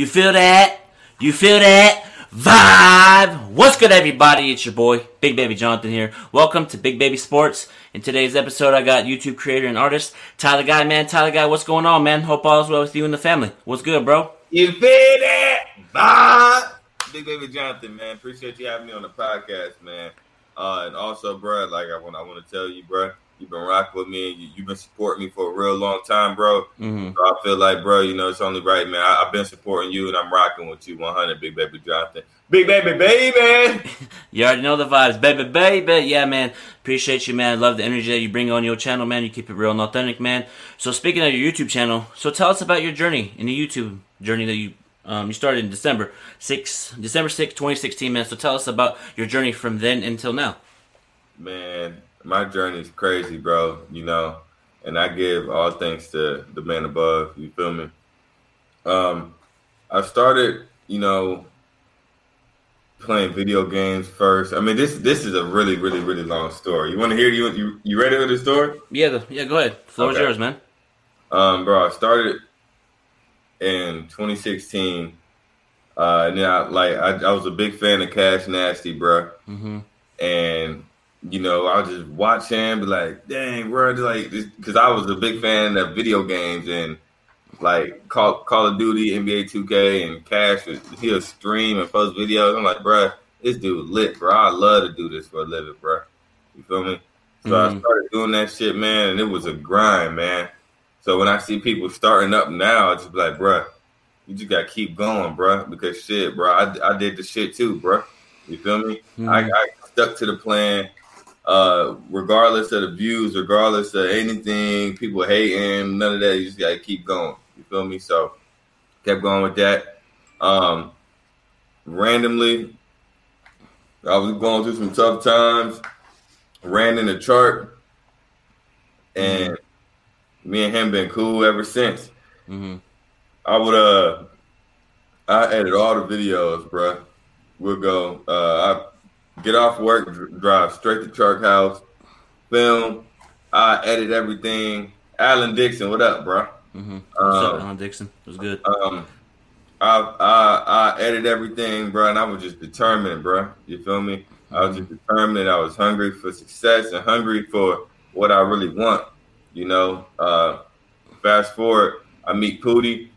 You feel that? You feel that? Vibe! What's good, everybody? It's your boy, Big Baby Jonathan here. Welcome to Big Baby Sports. In today's episode, I got YouTube creator and artist Tyler Guy, man. Tyler Guy, what's going on, man? Hope all is well with you and the family. What's good, bro? You feel that? Vibe! Big Baby Jonathan, man. Appreciate you having me on the podcast, man. Uh, and also, bro, like I want, I want to tell you, bro, you've been rocking with me, you, have been supporting me for a real long time, bro. Mm-hmm. So I feel like, bro, you know, it's only right, man. I, have been supporting you, and I'm rocking with you, 100, Big Baby Jonathan. Big baby, baby. you already know the vibes, baby, baby. Yeah, man. Appreciate you, man. Love the energy that you bring on your channel, man. You keep it real and authentic, man. So speaking of your YouTube channel, so tell us about your journey in the YouTube journey that you um, you started in December six, December 6, 2016, man. So tell us about your journey from then until now. Man, my journey is crazy, bro. You know, and I give all thanks to the man above. You feel me? Um, I started, you know, playing video games first. I mean, this this is a really, really, really long story. You want to hear you you you ready for the story? Yeah, the, yeah. Go ahead. Floor okay. is yours, man. Um, bro, I started in 2016. Uh, and then I like I, I was a big fan of Cash Nasty, bro. Mm-hmm. And you know, I'll just watch him, be like, dang, bro, like, because I was a big fan of video games and like Call Call of Duty, NBA 2K, and Cash. He'll stream and post videos. I'm like, bro, this dude lit, bro. I love to do this for a living, bro. You feel me? So mm-hmm. I started doing that shit, man, and it was a grind, man. So when I see people starting up now, I just be like, bro, you just gotta keep going, bro, because shit, bro, I, I did the shit too, bro. You feel me? Mm-hmm. I, I stuck to the plan uh, regardless of the views, regardless of anything, people hating, none of that. You just gotta keep going. You feel me? So kept going with that. Um, randomly, I was going through some tough times. Ran in the chart, and mm-hmm. me and him been cool ever since. Mm-hmm. I would uh, I edit all the videos, bro. We'll go. Uh, I get off work, drive straight to Chark House, film. I edit everything. Alan Dixon, what up, bro? Mm-hmm. Um, Alan Dixon? It was good. Um, I, I I edit everything, bro, and I was just determined, bro. You feel me? Mm-hmm. I was just mm-hmm. determined. I was hungry for success and hungry for what I really want. You know. Uh, fast forward, I meet Pootie.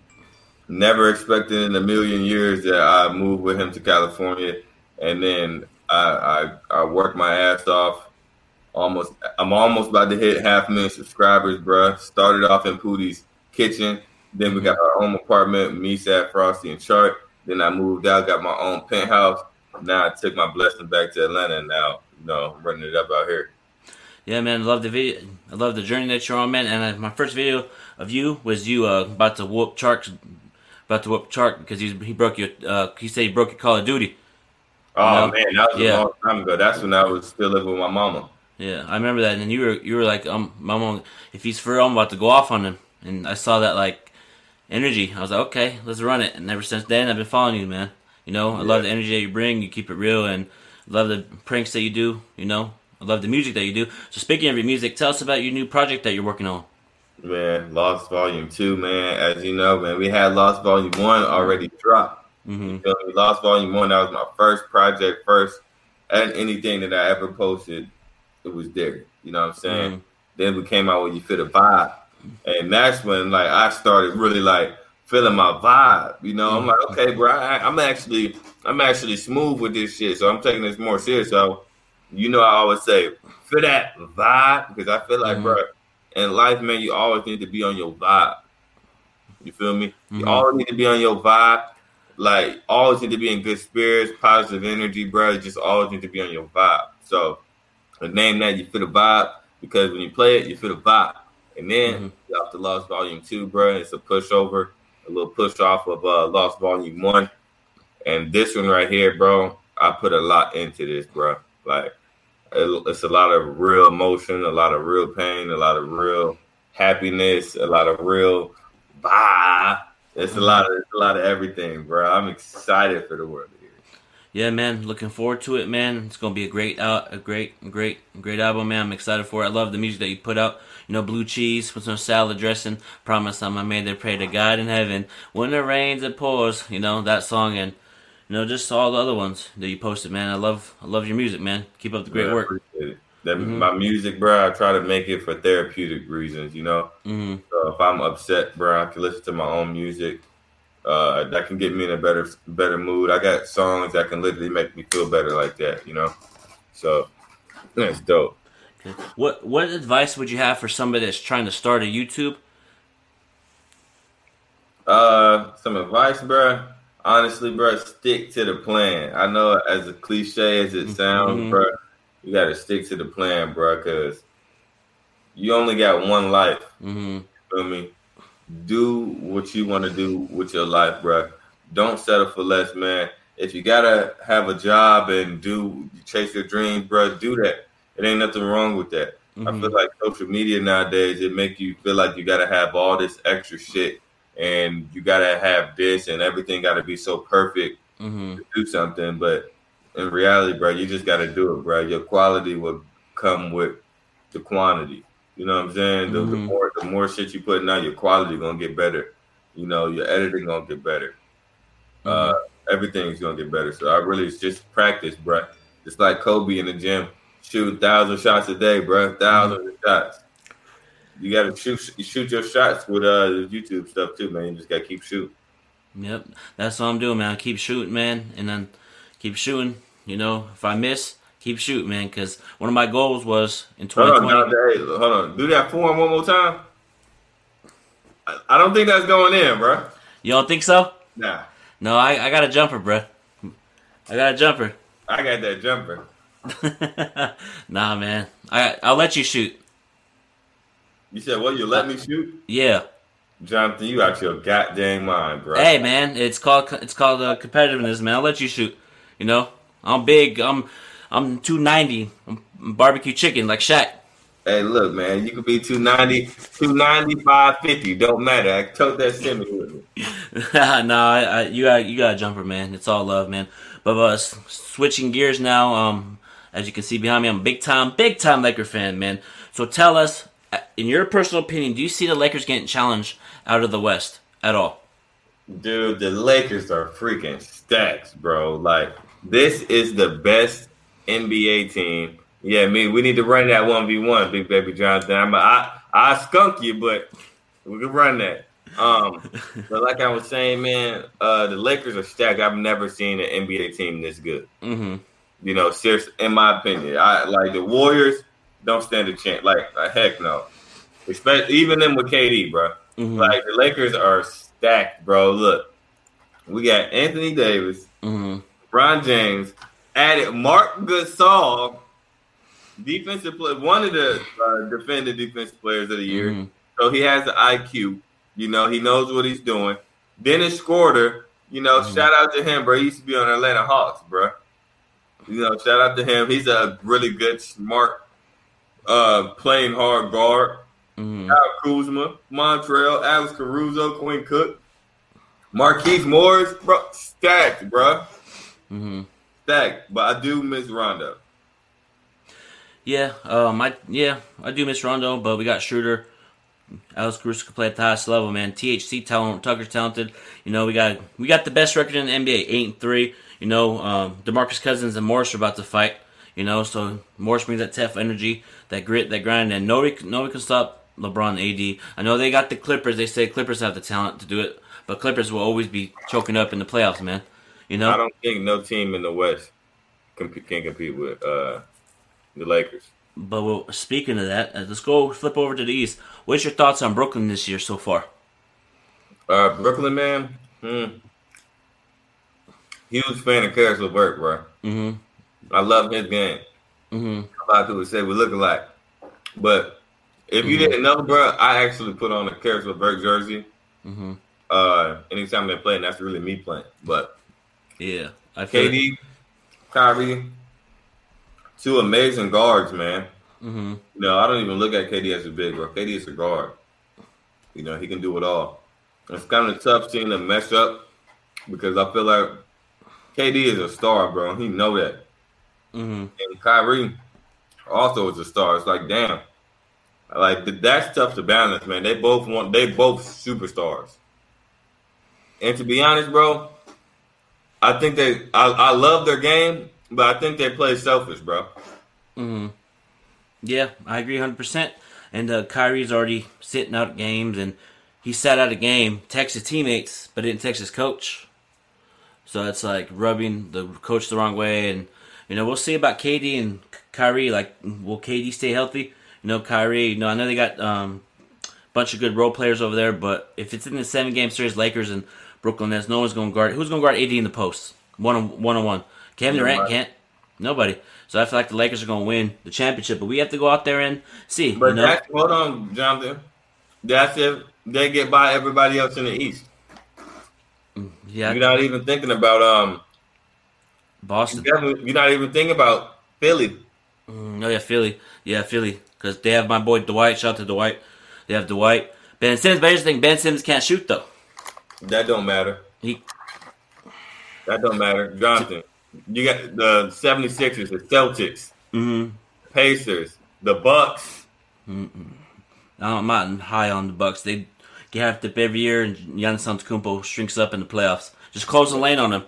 Never expected in a million years that I moved with him to California, and then I I, I worked my ass off almost I'm almost about to hit half a million subscribers, bro. Started off in Pootie's kitchen. Then we got our own apartment, me, Sad, Frosty, and Chart. Then I moved out, got my own penthouse. Now I took my blessing back to Atlanta, now you know running it up out here. Yeah, man, love the video. I love the journey that you're on, man. And uh, my first video of you was you uh, about to whoop Chark, about to whoop Chark because he he broke your. Uh, he said he broke your Call of Duty. Oh man, that was yeah. a long time ago. That's when I was still living with my mama. Yeah, I remember that. And you were you were like, um, my mom, if he's for real, I'm about to go off on him. And I saw that like energy. I was like, okay, let's run it. And ever since then, I've been following you, man. You know, I love the energy that you bring. You keep it real, and love the pranks that you do. You know, I love the music that you do. So speaking of your music, tell us about your new project that you're working on. Man, Lost Volume Two, man. As you know, man, we had Lost Volume One already dropped. Mm-hmm. You Lost Volume One. That was my first project, first and anything that I ever posted. It was there. You know what I'm saying? Mm-hmm. Then we came out with You Fit a Vibe and that's when like I started really like feeling my vibe. You know, I'm like, mm-hmm. okay, bro, I, am actually I'm actually smooth with this shit, so I'm taking this more serious. So, you know, I always say feel that vibe because I feel like, mm-hmm. bro, in life, man, you always need to be on your vibe. You feel me? Mm-hmm. You always need to be on your vibe. Like, always need to be in good spirits, positive energy, bro. Just always need to be on your vibe. So, the name that you feel the vibe because when you play it, you feel the vibe. And then mm-hmm. off the Lost Volume Two, bro. It's a pushover, a little push off of uh, Lost Volume One. And this one right here, bro, I put a lot into this, bro. Like it's a lot of real emotion, a lot of real pain, a lot of real happiness, a lot of real bah. It's a lot of it's a lot of everything, bro. I'm excited for the world to hear. Yeah, man, looking forward to it, man. It's gonna be a great out, a great, great, great album, man. I'm excited for it. I love the music that you put out. You know, blue cheese with some salad dressing. Promise I'm I made they pray to God in heaven. When it rains, it pours. You know that song and you know just all the other ones that you posted, man. I love, I love your music, man. Keep up the great Yeah, I work. That Mhm. my music, bro. I try to make it for therapeutic reasons. You know, hmm so if I'm upset, bro, I can listen to my own music. Uh, that can get me in a better better mood. I got songs that can literally make me feel better like that. You know, so that's dope. What what advice would you have for somebody that's trying to start a YouTube? Uh, some advice, bro. Honestly, bro, stick to the plan. I know as a cliche as it sounds, Mhm. bro, you got to stick to the plan, bro, because you only got one life. hmm Feel me? Do what you want to do with your life, bro. Don't settle for less, man. If you gotta have a job and do chase your dreams, bro, do that. It ain't nothing wrong with that. I Mhm. feel like social media nowadays it make you feel like you gotta have all this extra shit and you gotta have this and everything gotta be so perfect hmm to do something. But in reality, bro, you just gotta do it, bro. Your quality will come with the quantity. You know what I'm saying? The, the more the more shit you putting out, your quality gonna get better. You know, your editing gonna get better. Uh, everything's gonna get better. So I really it's just practice, bro. It's like Kobe in the gym, shoot thousand shots a day, bro. 1000s of shots. You gotta shoot shoot your shots with uh the YouTube stuff too, man. You just gotta keep shooting. Yep, that's what I'm doing, man. I keep shooting, man, and then keep shooting. You know, if I miss, keep shooting, man. Because one of my goals was in Hold on, 2020. Hey, hold on. Do that form one more time. I, I don't think that's going in, bro. You don't think so? Nah, No, I, I got a jumper, bruh. I got a jumper. I got that jumper. nah, man. I I'll let you shoot. You said, "Well, you let me shoot." Yeah. Jonathan, you out your goddamn mind, bro. Hey, man. It's called it's called uh, competitiveness, man. I'll let you shoot. You know, I'm big. I'm I'm 290. I'm barbecue chicken like Shaq. Hey, look, man, you could be 290, 290, 550. Don't matter. I told that semi with me. no, I, I, you got you got a jumper, man. It's all love, man. But uh, s- switching gears now, um, as you can see behind me, I'm a big time, big time Laker fan, man. So tell us, uh, in your personal opinion, do you see the Lakers getting challenged out of the West at all? Dude, the Lakers are freaking stacks, bro. Like, this is the best NBA team. Yeah, me, we need to run that 1v1, Big Baby Jonathan. I'm, I, I skunk you, but we can run that. Um, but like I was saying, man, uh, the Lakers are stacked. I've never seen an NBA team this good. Mm-hmm. You know, serious in my opinion. I like the Warriors don't stand a chance. Like, uh, heck no. Especially even them with KD, bro. Mm-hmm. Like the Lakers are stacked, bro. Look, we got Anthony Davis, mm-hmm. Ron James, added Marc Gasol, defensive player, one of the uh, defending defensive players of the year. Mhm. So he has the IQ. You know, he knows what he's doing. Dennis Schroeder, you know, Mhm. shout out to him, bro. He used to be on Atlanta Hawks, bro. You know, shout out to him. He's a really good, smart, uh, playing hard guard. Mm-hmm. Kyle Kuzma, Montrezl, Alex Caruso, Quinn Cook, Marquise Morris, bro, stacked, bro, Mm-hmm. stacked. But I do miss Rondo. Yeah, um, I yeah, I do miss Rondo, but we got Schroeder. Alex Caruso can play at the highest level, man. THT talent, Tucker's talented. You know, we got we got the best record in the NBA, eight and three. You know, um, Demarcus Cousins and Morris are about to fight. You know, so Morris brings that tough energy, that grit, that grind, and nobody nobody can stop LeBron, AD. I know they got the Clippers. They say Clippers have the talent to do it, but Clippers will always be choking up in the playoffs, man. You know, I don't think no team in the West can, can compete with uh, the Lakers. But well, speaking of that, uh, let's go flip over to the East. What's your thoughts on Brooklyn this year so far? Uh, Brooklyn man, hmm. huge fan of Caris LeVert, bro. Mm-hmm. I love his game. Mm-hmm. A lot of people say we look alike, but if you Mhm. didn't know, bro, I actually put on a Caris LeVert jersey. Mm-hmm. Uh, anytime they play, and that's really me playing. But Yeah, I. KD, Kyrie, two amazing guards, man. Mm-hmm. Know, I don't even look at KD as a big bro. KD is a guard. You know, he can do it all. It's kind of tough seeing them mess up because I feel like KD is a star, bro. He know that. Mm-hmm. And Kyrie also is a star. It's like, damn. Like that's tough to balance, man. They both want they both superstars. And to be honest, bro, I think they I, I love their game, but I think they play selfish, bro. Mm-hmm. Yeah, I agree 100%. And uh, Kyrie's already sitting out games, and he sat out a game, text his teammates, but didn't text his coach. So it's like rubbing the coach the wrong way. And, you know, we'll see about KD and Kyrie. Like, will KD stay healthy? You know, Kyrie, you know, I know they got um, a bunch of good role players over there, but if it's in the seven game series, Lakers and Brooklyn Nets, no one's going to guard. Who's going to guard AD in the post? One on one. On one. Kevin Durant can't. Nobody. So I feel like the Lakers are going to win the championship, but we have to go out there and see. But you know? hold on, Jonathan. That's if they get by everybody else in the East. yeah, You're not even thinking about um Boston. You're not even thinking about Philly. Mm, oh yeah, Philly. Yeah, Philly. Because they have my boy Dwight. Shout out to Dwight. They have Dwight. Ben Simmons. But here's the thing: Ben Simmons can't shoot though. That don't matter. He That don't matter. Jonathan, you got the 76ers, the Celtics, mm-hmm. Pacers, the Bucks. I'm not high on the Bucks. They get hyped up every year, and Giannis Antetokounmpo shrinks up in the playoffs. Just close the lane on them.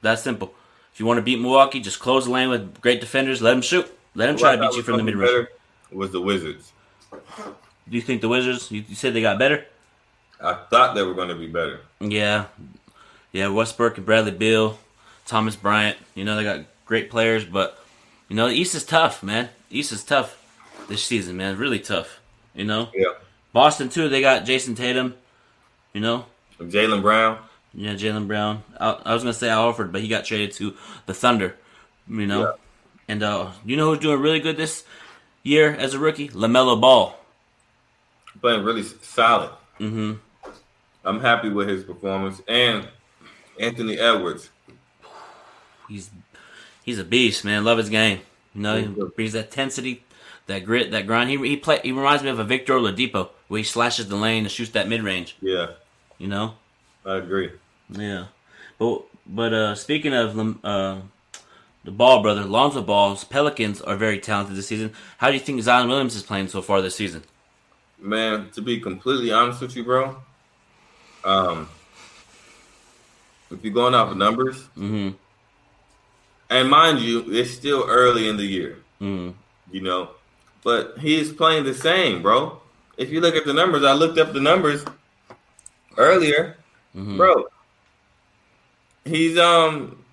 That's simple. If you want to beat Milwaukee, just close the lane with great defenders. Let them shoot. Let them try to beat you from the mid range. Was the Wizards? Do you think the Wizards? You, you said they got better. I thought they were going to be better. Yeah, yeah. Westbrook and Bradley Beal, Thomas Bryant. You know they got great players, but you know the East is tough, man. East is tough this season, man. Really tough. You know. Yeah. Boston too. They got Jayson Tatum. You know. Jaylen Brown. Yeah, Jaylen Brown. I, I, was gonna say Al Horford, but he got traded to the Thunder. You know. Yeah. And uh, you know who's doing really good this year as a rookie? Lamelo Ball. Playing really solid. Mm-hmm. I'm happy with his performance and Anthony Edwards. He's he's a beast, man. Love his game. You know, he brings that intensity, that grit, that grind. He he play. He reminds me of a Victor Oladipo, where he slashes the lane and shoots that mid range. Yeah, You know. I agree. Yeah, but but uh, speaking of them, uh, the Ball brother, Lonzo Ball's Pelicans are very talented this season. How do you think Zion Williams is playing so far this season? Man, to be completely honest with you, bro, um, if you're going off of numbers, Mm-hmm. and mind you, it's still early in the year, Mm-hmm. you know, but he's playing the same, bro. If you look at the numbers, I looked up the numbers earlier, Mhm. bro. He's um,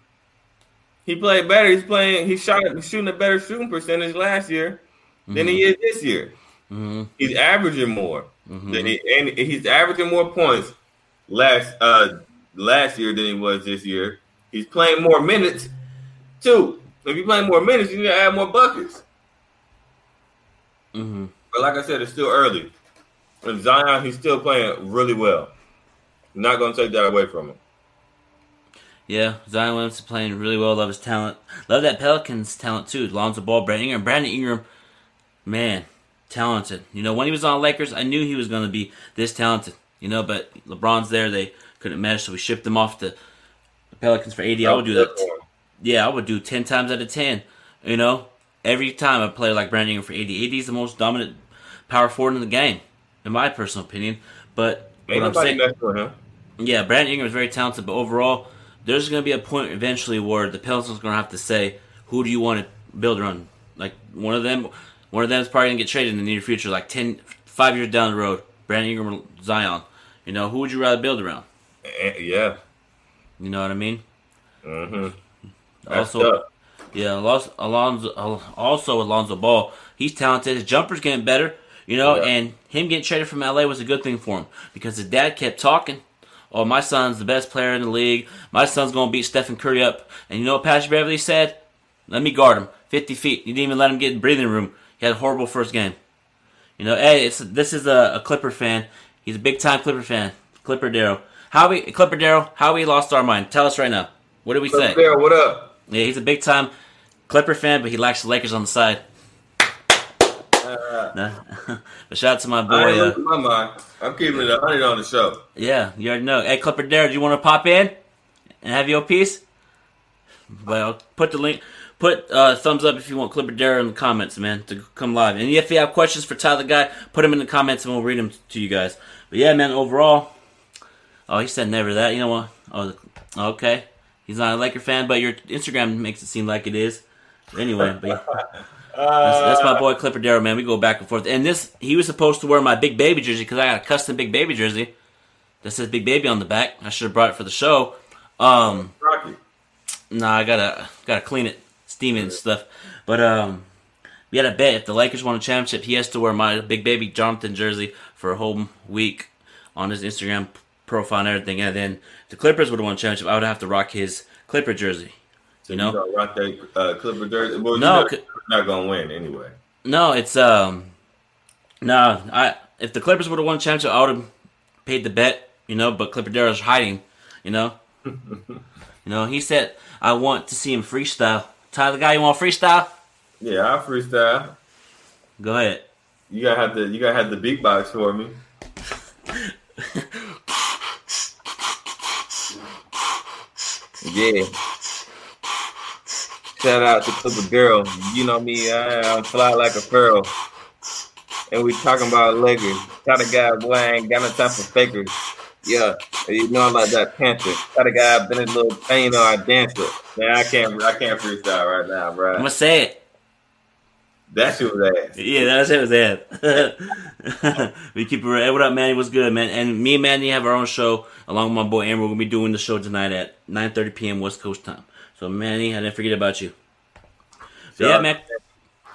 he played better. He's playing. He shot. He's shooting a better shooting percentage last year than he is this year. Mm-hmm. He's averaging more. Mhm. Than he, and he's averaging more points last uh last year than he was this year. He's playing more minutes too. If you're playing more minutes, you need to add more buckets. Mm-hmm. But like I said, it's still early. And Zion, he's still playing really well. not gonna take that away from him. Yeah, Zion Williams is playing really well. Love his talent. Love that Pelicans talent too. Lonzo Ball, Brandon Ingram. Brandon Ingram, man, talented. You know, when he was on Lakers, I knew he was going to be this talented. You know, but LeBron's there. They couldn't mesh, so we shipped them off to the Pelicans for AD. I would do that. Yeah, I would do ten times out of ten. You know, every time I play like Brandon Ingram for AD. AD is the most dominant power forward in the game, in my personal opinion. But Ain't what I'm saying, messing with him. yeah, Brandon Ingram is very talented, but overall, there's going to be a point eventually where the Pelicans are going to have to say, who do you want to build around? Like one of them, one of them is probably going to get traded in the near future, like 10, five years down the road. Brandon Ingram, or Zion. You know, who would you rather build around? Eh, Yeah. You know what I mean? Mm-hmm. Also, yeah, Alonzo, Alonzo, also Alonzo Ball. He's talented. His jumper's getting better. You know, Yeah. and him getting traded from LA was a good thing for him because his dad kept talking. Oh, my son's the best player in the league. My son's gonna beat Stephen Curry up. And you know what Patrick Beverley said? Let me guard him. Fifty feet. You didn't even let him get in breathing room. He had a horrible first game. You know, hey, it's this is a, a Clipper fan. He's a big time Clipper fan. Clipper Darrell. How we Clipper Darrell? How we lost our mind? Tell us right now. What did we say? There, what up? Yeah, he's a big time Clipper fan, but he likes the Lakers on the side. Uh, Nah. but shout out to my I boy. Uh, my mind. I'm keeping it hundred on the show. yeah, you already know. Hey, Clipper Dare, do you want to pop in and have your piece? Well, put the link, put uh, thumbs up if you want Clipper Darrell in the comments, man, to come live. And if you have questions for Tyler Guy, put them in the comments and we'll read them to you guys. But yeah, man, overall, oh, he said never that. You know what? Oh, okay. He's not a Laker fan, but your Instagram makes it seem like it is. Anyway, but that's, that's, my boy Clipper Darrell, man. We go back and forth. And this, he was supposed to wear my Big Baby jersey because I got a custom Big Baby jersey that says Big Baby on the back. I should have brought it for the show. Um, Rocky. Nah, I gotta gotta clean it, steam it and stuff. But um, we had a bet if the Lakers won a championship, he has to wear my Big Baby Jonathan jersey for a whole week on his Instagram profile and everything. And then the Clippers would have won a championship. I would have to rock his Clipper jersey. So you know, you rock that uh, Clipper jersey. Well, no, you not gonna win anyway. No, it's um, no. I if the Clippers would have won a championship, I would have paid the bet. You know, but Clipper Darrell's hiding. You know, you know. He said, "I want to see him freestyle." Tyler, guy, you want freestyle? Yeah, I freestyle. Go ahead. You gotta have the you gotta have the beatbox for me. yeah. Shout out to Clipper Girl. You know me, I, am fly like a pearl. And we talking about Lakers. Kind of guy, boy, I ain't got no time for fakers. Yeah, you know I'm like that panther. Kind of guy, been a little pain on our dancer. Man, I can't, I can't freestyle right now, bro. I'm gonna say it. That's who was ass. Yeah, that's it was ass. we keep it real. What up, Manny? What's good, man? And me and Manny have our own show along with my boy Amber. We're gonna be doing the show tonight at 9:30 p.m. West Coast time. So Manny, I didn't forget about you. yeah, man.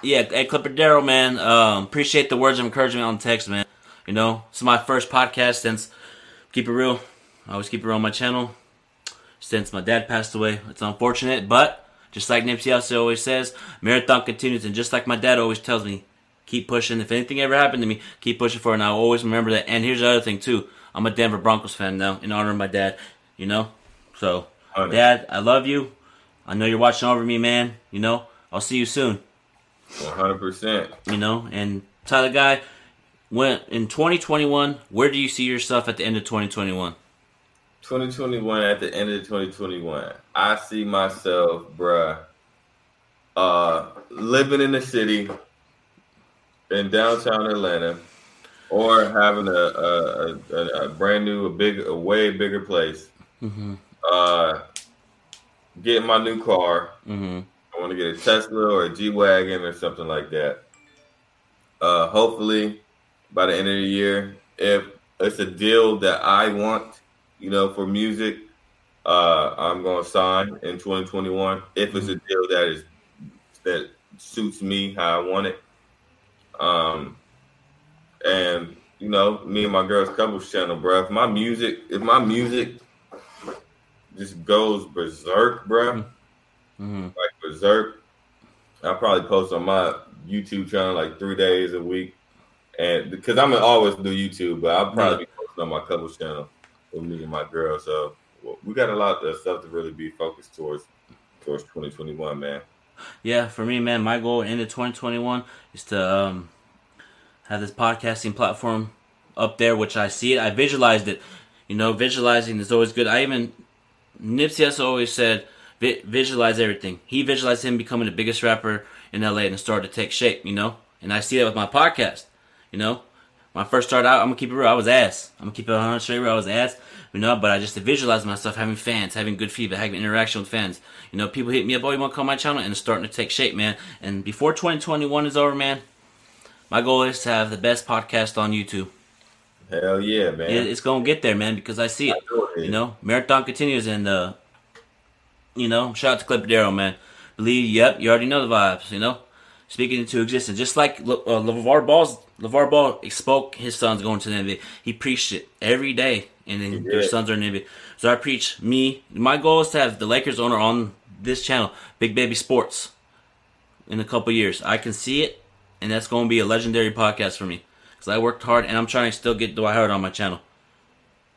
Yeah, hey Clipper Darrell, man. Um, appreciate the words of encouragement on text, man. You know, it's my first podcast since keep it real. I always keep it real on my channel. Since my dad passed away, it's unfortunate, but just like Nipsey Hussle always says, marathon continues, and just like my dad always tells me, keep pushing. If anything ever happened to me, keep pushing for it. And I always remember that. And here's the other thing too. I'm a Denver Broncos fan now, in honor of my dad. You know, so Dad, I love you. I know you're watching over me, man. You know, I'll see you soon. 100%. You know, and Tyler Guy, when in 2021, where do you see yourself at the end of 2021? 2021, at the end of 2021, I see myself, bruh, uh, living in the city in downtown Atlanta or having a, a, a, a brand new, a big, a way bigger place. Mm-hmm. Uh, getting my new car. Mm-hmm. I want to get a Tesla or a G wagon or something like that. Uh, hopefully, by the end of the year, if it's a deal that I want, you know, for music, uh, I'm going to sign in 2021. If it's a mm-hmm. deal that is that suits me how I want it, um, and you know, me and my girl's couples channel, bro. If my music, if my music just goes berserk, bro. Mm-hmm. Like berserk. I'll probably post on my YouTube channel like three days a week, and because I'm gonna always do YouTube, but I'll probably be posting on my couple channel with me and my girl. So well, we got a lot of stuff to really be focused towards towards 2021, man. Yeah, for me, man, my goal into 2021 is to um, have this podcasting platform up there, which I see it. I visualized it. You know, visualizing is always good. I even Nipsey has always said, visualize everything. He visualized him becoming the biggest rapper in LA and started to take shape, you know? And I see that with my podcast, you know? When I first started out, I'm gonna keep it real. I was ass. I'm gonna keep it 100 straight real. I was ass, you know. But I just visualize myself having fans, having good feedback, having interaction with fans. You know, people hit me up, oh, you want to come on my channel, and it's starting to take shape, man. And before 2021 is over, man, my goal is to have the best podcast on YouTube. Hell yeah, man! It, it's gonna get there, man, because I see it. you know, marathon continues, and uh, you know, shout out to Clip Darrell, man. Believe, yep, you already know the vibes. You know, speaking into existence, just like uh, LeVar Ball's LeVar Ball spoke his son's going to the NBA. He preached it every day, and then their sons are in the NBA. So I preach me. My goal is to have the Lakers owner on this channel, Big Baby Sports, in a couple years. I can see it, and that's going to be a legendary podcast for me because I worked hard and I'm trying to still get Dwight Howard on my channel.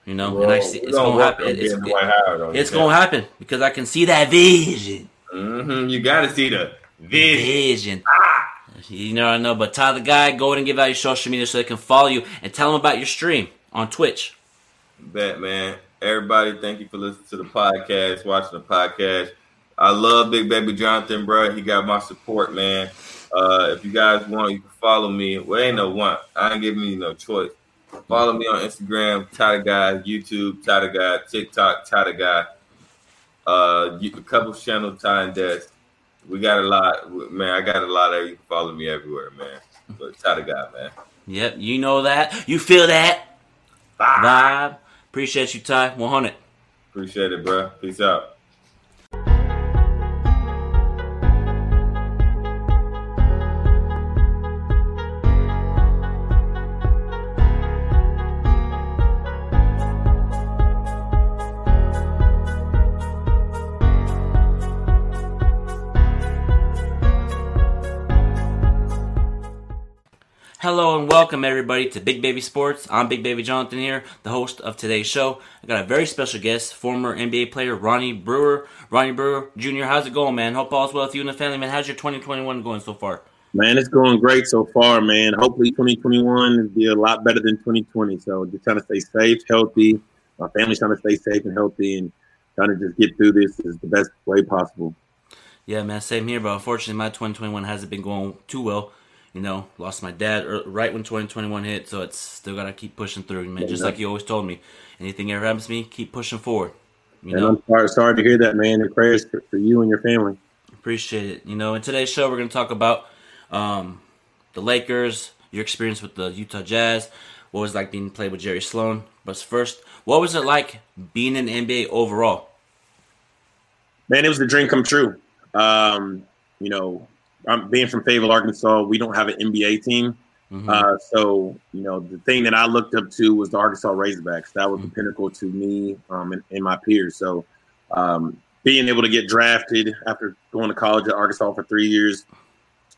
You know, well, and I see it's gonna happen. It's, it, it's gonna happen because I can see that vision. Mm-hmm. You got to see the vision. vision. You know, I know, but tell the guy, go ahead and give out your social media so they can follow you and tell them about your stream on Twitch. Bet, man. Everybody, thank you for listening to the podcast, watching the podcast. I love Big Baby Jonathan, bro. He got my support, man. Uh, if you guys want, you can follow me. Well, ain't no want. I ain't giving you no choice. Follow me on Instagram, Tata Guy, YouTube, Tata Guy, TikTok, Tata Guy. Uh, a couple channel time desk. We got a lot, man. I got a lot of you can follow me everywhere, man. But shout to God, man. Yep, you know that. You feel that vibe. vibe. Appreciate you, Ty. 100. Appreciate it, bro. Peace out. Hello and welcome everybody to Big Baby Sports. I'm Big Baby Jonathan here, the host of today's show. I got a very special guest, former NBA player Ronnie Brewer. Ronnie Brewer Jr., how's it going, man? Hope all's well with you and the family, man. How's your 2021 going so far? Man, it's going great so far, man. Hopefully 2021 will be a lot better than 2020. So just trying to stay safe, healthy. My family's trying to stay safe and healthy and trying to just get through this is the best way possible. Yeah, man, same here, but unfortunately my 2021 hasn't been going too well you know, lost my dad right when 2021 hit, so it's still gotta keep pushing through, man. Yeah, Just like you always told me, anything ever happens to me, keep pushing forward. You and know? I'm sorry, sorry to hear that, man. And prayers for, for, you and your family. Appreciate it. You know, in today's show, we're gonna talk about um, the Lakers, your experience with the Utah Jazz, what was like being played with Jerry Sloan. But first, what was it like being in the NBA overall? Man, it was the dream come true. Um, you know, I'm being from Fayetteville, Arkansas. We don't have an NBA team. Mm-hmm. Uh, so, you know, the thing that I looked up to was the Arkansas Razorbacks. That was mm-hmm. the pinnacle to me um, and, and, my peers. So, um, being able to get drafted after going to college at Arkansas for three years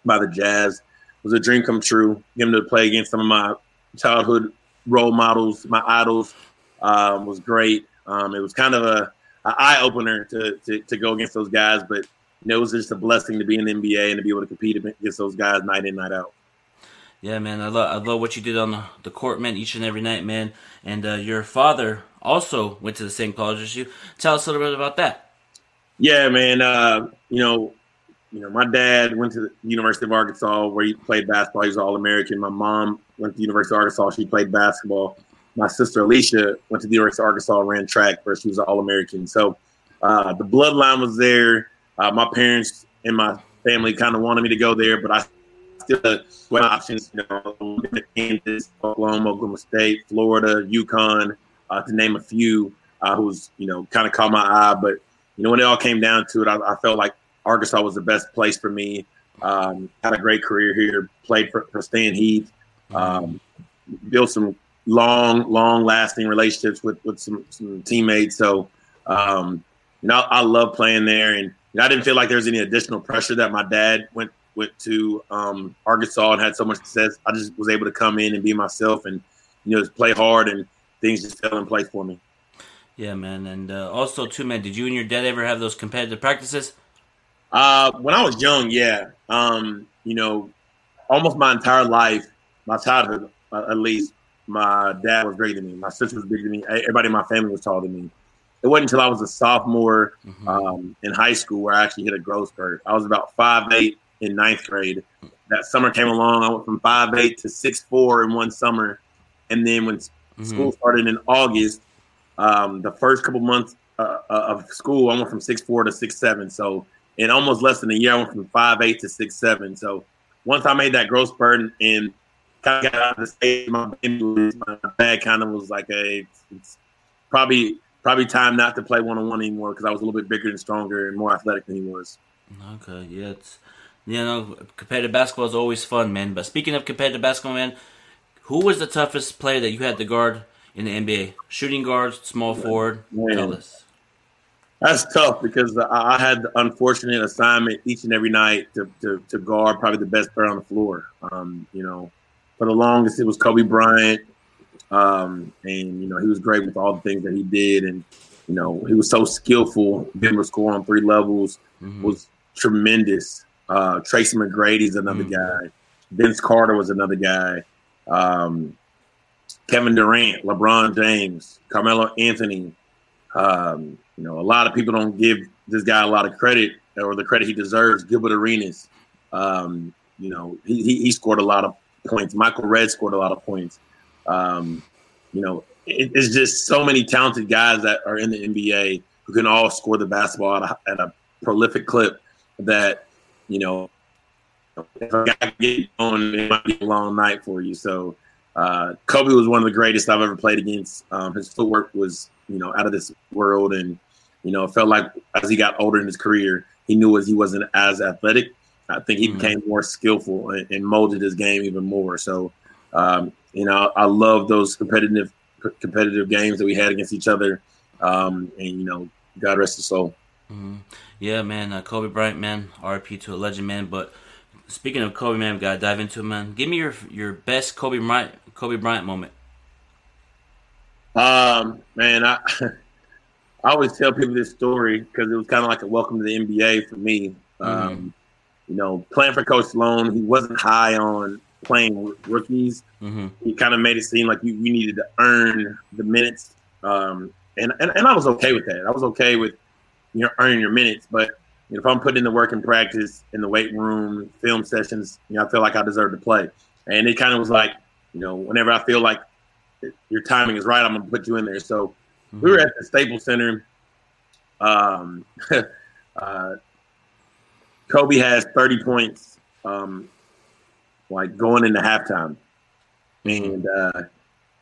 by the Jazz was a dream come true. Getting to play against some of my childhood role models, my idols, um, was great. Um, it was kind of a, a eye opener to, to, to go against those guys, but you know, it was just a blessing to be in the NBA and to be able to compete against those guys night in, night out. Yeah, man, I love I love what you did on the, the court, man, each and every night, man. And uh, your father also went to the same college as you. Tell us a little bit about that. Yeah, man. Uh, you know, you know, my dad went to the University of Arkansas where he played basketball. He was All American. My mom went to the University of Arkansas. She played basketball. My sister Alicia went to the University of Arkansas, ran track, where she was All American. So uh, the bloodline was there. Uh, my parents and my family kind of wanted me to go there, but I still had options. You know, Kansas, Oklahoma, Oklahoma State, Florida, UConn, uh, to name a few. Uh, who's you know kind of caught my eye, but you know when it all came down to it, I, I felt like Arkansas was the best place for me. Um, had a great career here. Played for, for Stan Heath. Um, built some long, long lasting relationships with with some, some teammates. So um, you know I, I love playing there and I didn't feel like there was any additional pressure that my dad went went to um, Arkansas and had so much success. I just was able to come in and be myself and you know just play hard and things just fell in place for me. Yeah, man, and uh, also too, man. Did you and your dad ever have those competitive practices? Uh, when I was young, yeah. Um, you know, almost my entire life, my childhood, uh, at least, my dad was greater than me. My sister was bigger than me. Everybody in my family was taller than me it wasn't until I was a sophomore mm-hmm. um, in high school where I actually hit a growth spurt. I was about five eight in ninth grade. That summer came along. I went from five eight to six four in one summer, and then when mm-hmm. school started in August, um, the first couple months uh, uh of school, I went from six four to six seven. So in almost less than a year, I went from five eight to six seven. So once I made that growth spurt and, and kind of got out of the stage, my, my dad kind of was like, a it's probably probably time not to play one on one anymore because I was a little bit bigger and stronger and more athletic than he was. Okay, yeah, it's you know competitive basketball is always fun, man. But speaking of competitive basketball, man, who was the toughest player that you had to guard in the NBA? Shooting guard, small forward. Man. Tell us. That's tough because I had the unfortunate assignment each and every night to, to, to guard probably the best player on the floor. Um, you know, for the longest it was Kobe Bryant, um, and you know, he was great with all the things that he did, and you know, he was so skillful. Denver score on three levels mm-hmm. was tremendous. Uh, Tracy McGrady's another mm-hmm. guy. Vince Carter was another guy. Um, Kevin Durant, LeBron James, Carmelo Anthony. Um, you know, a lot of people don't give this guy a lot of credit or the credit he deserves. Gilbert Arenas, um, you know, he, he, he scored a lot of points. Michael Redd scored a lot of points. Um, you know, it, it's just so many talented guys that are in the NBA who can all score the basketball at a, at a prolific clip. That you know, if a guy get on, it might be a long night for you. So. Uh, Kobe was one of the greatest I've ever played against. Um, his footwork was, you know, out of this world, and you know, it felt like as he got older in his career, he knew as he wasn't as athletic. I think he mm-hmm. became more skillful and, and, molded his game even more. So, um, you know, I love those competitive competitive games that we had against each other. Um, and you know, God rest his soul. Mm-hmm. Yeah, man, uh, Kobe Bryant, man, RP to a legend, man. But speaking of Kobe, man, we gotta dive into it, man. Give me your your best Kobe Bryant Kobe Bryant moment. Um, man, I I always tell people this story because it was kind of like a welcome to the NBA for me. Mm-hmm. Um, you know, playing for Coach Sloan, he wasn't high on playing rookies. Mm-hmm. He kind of made it seem like you, you needed to earn the minutes. Um, and, and, and I was okay with that. I was okay with you know earning your minutes, but you know, if I'm putting in the work in practice, in the weight room, film sessions, you know, I feel like I deserve to play. And it kind of was like, you know, whenever I feel like your timing is right, I'm gonna put you in there. So mm-hmm. we were at the Staples Center. Um, uh, Kobe has 30 points, um, like going into halftime, mm-hmm. and uh,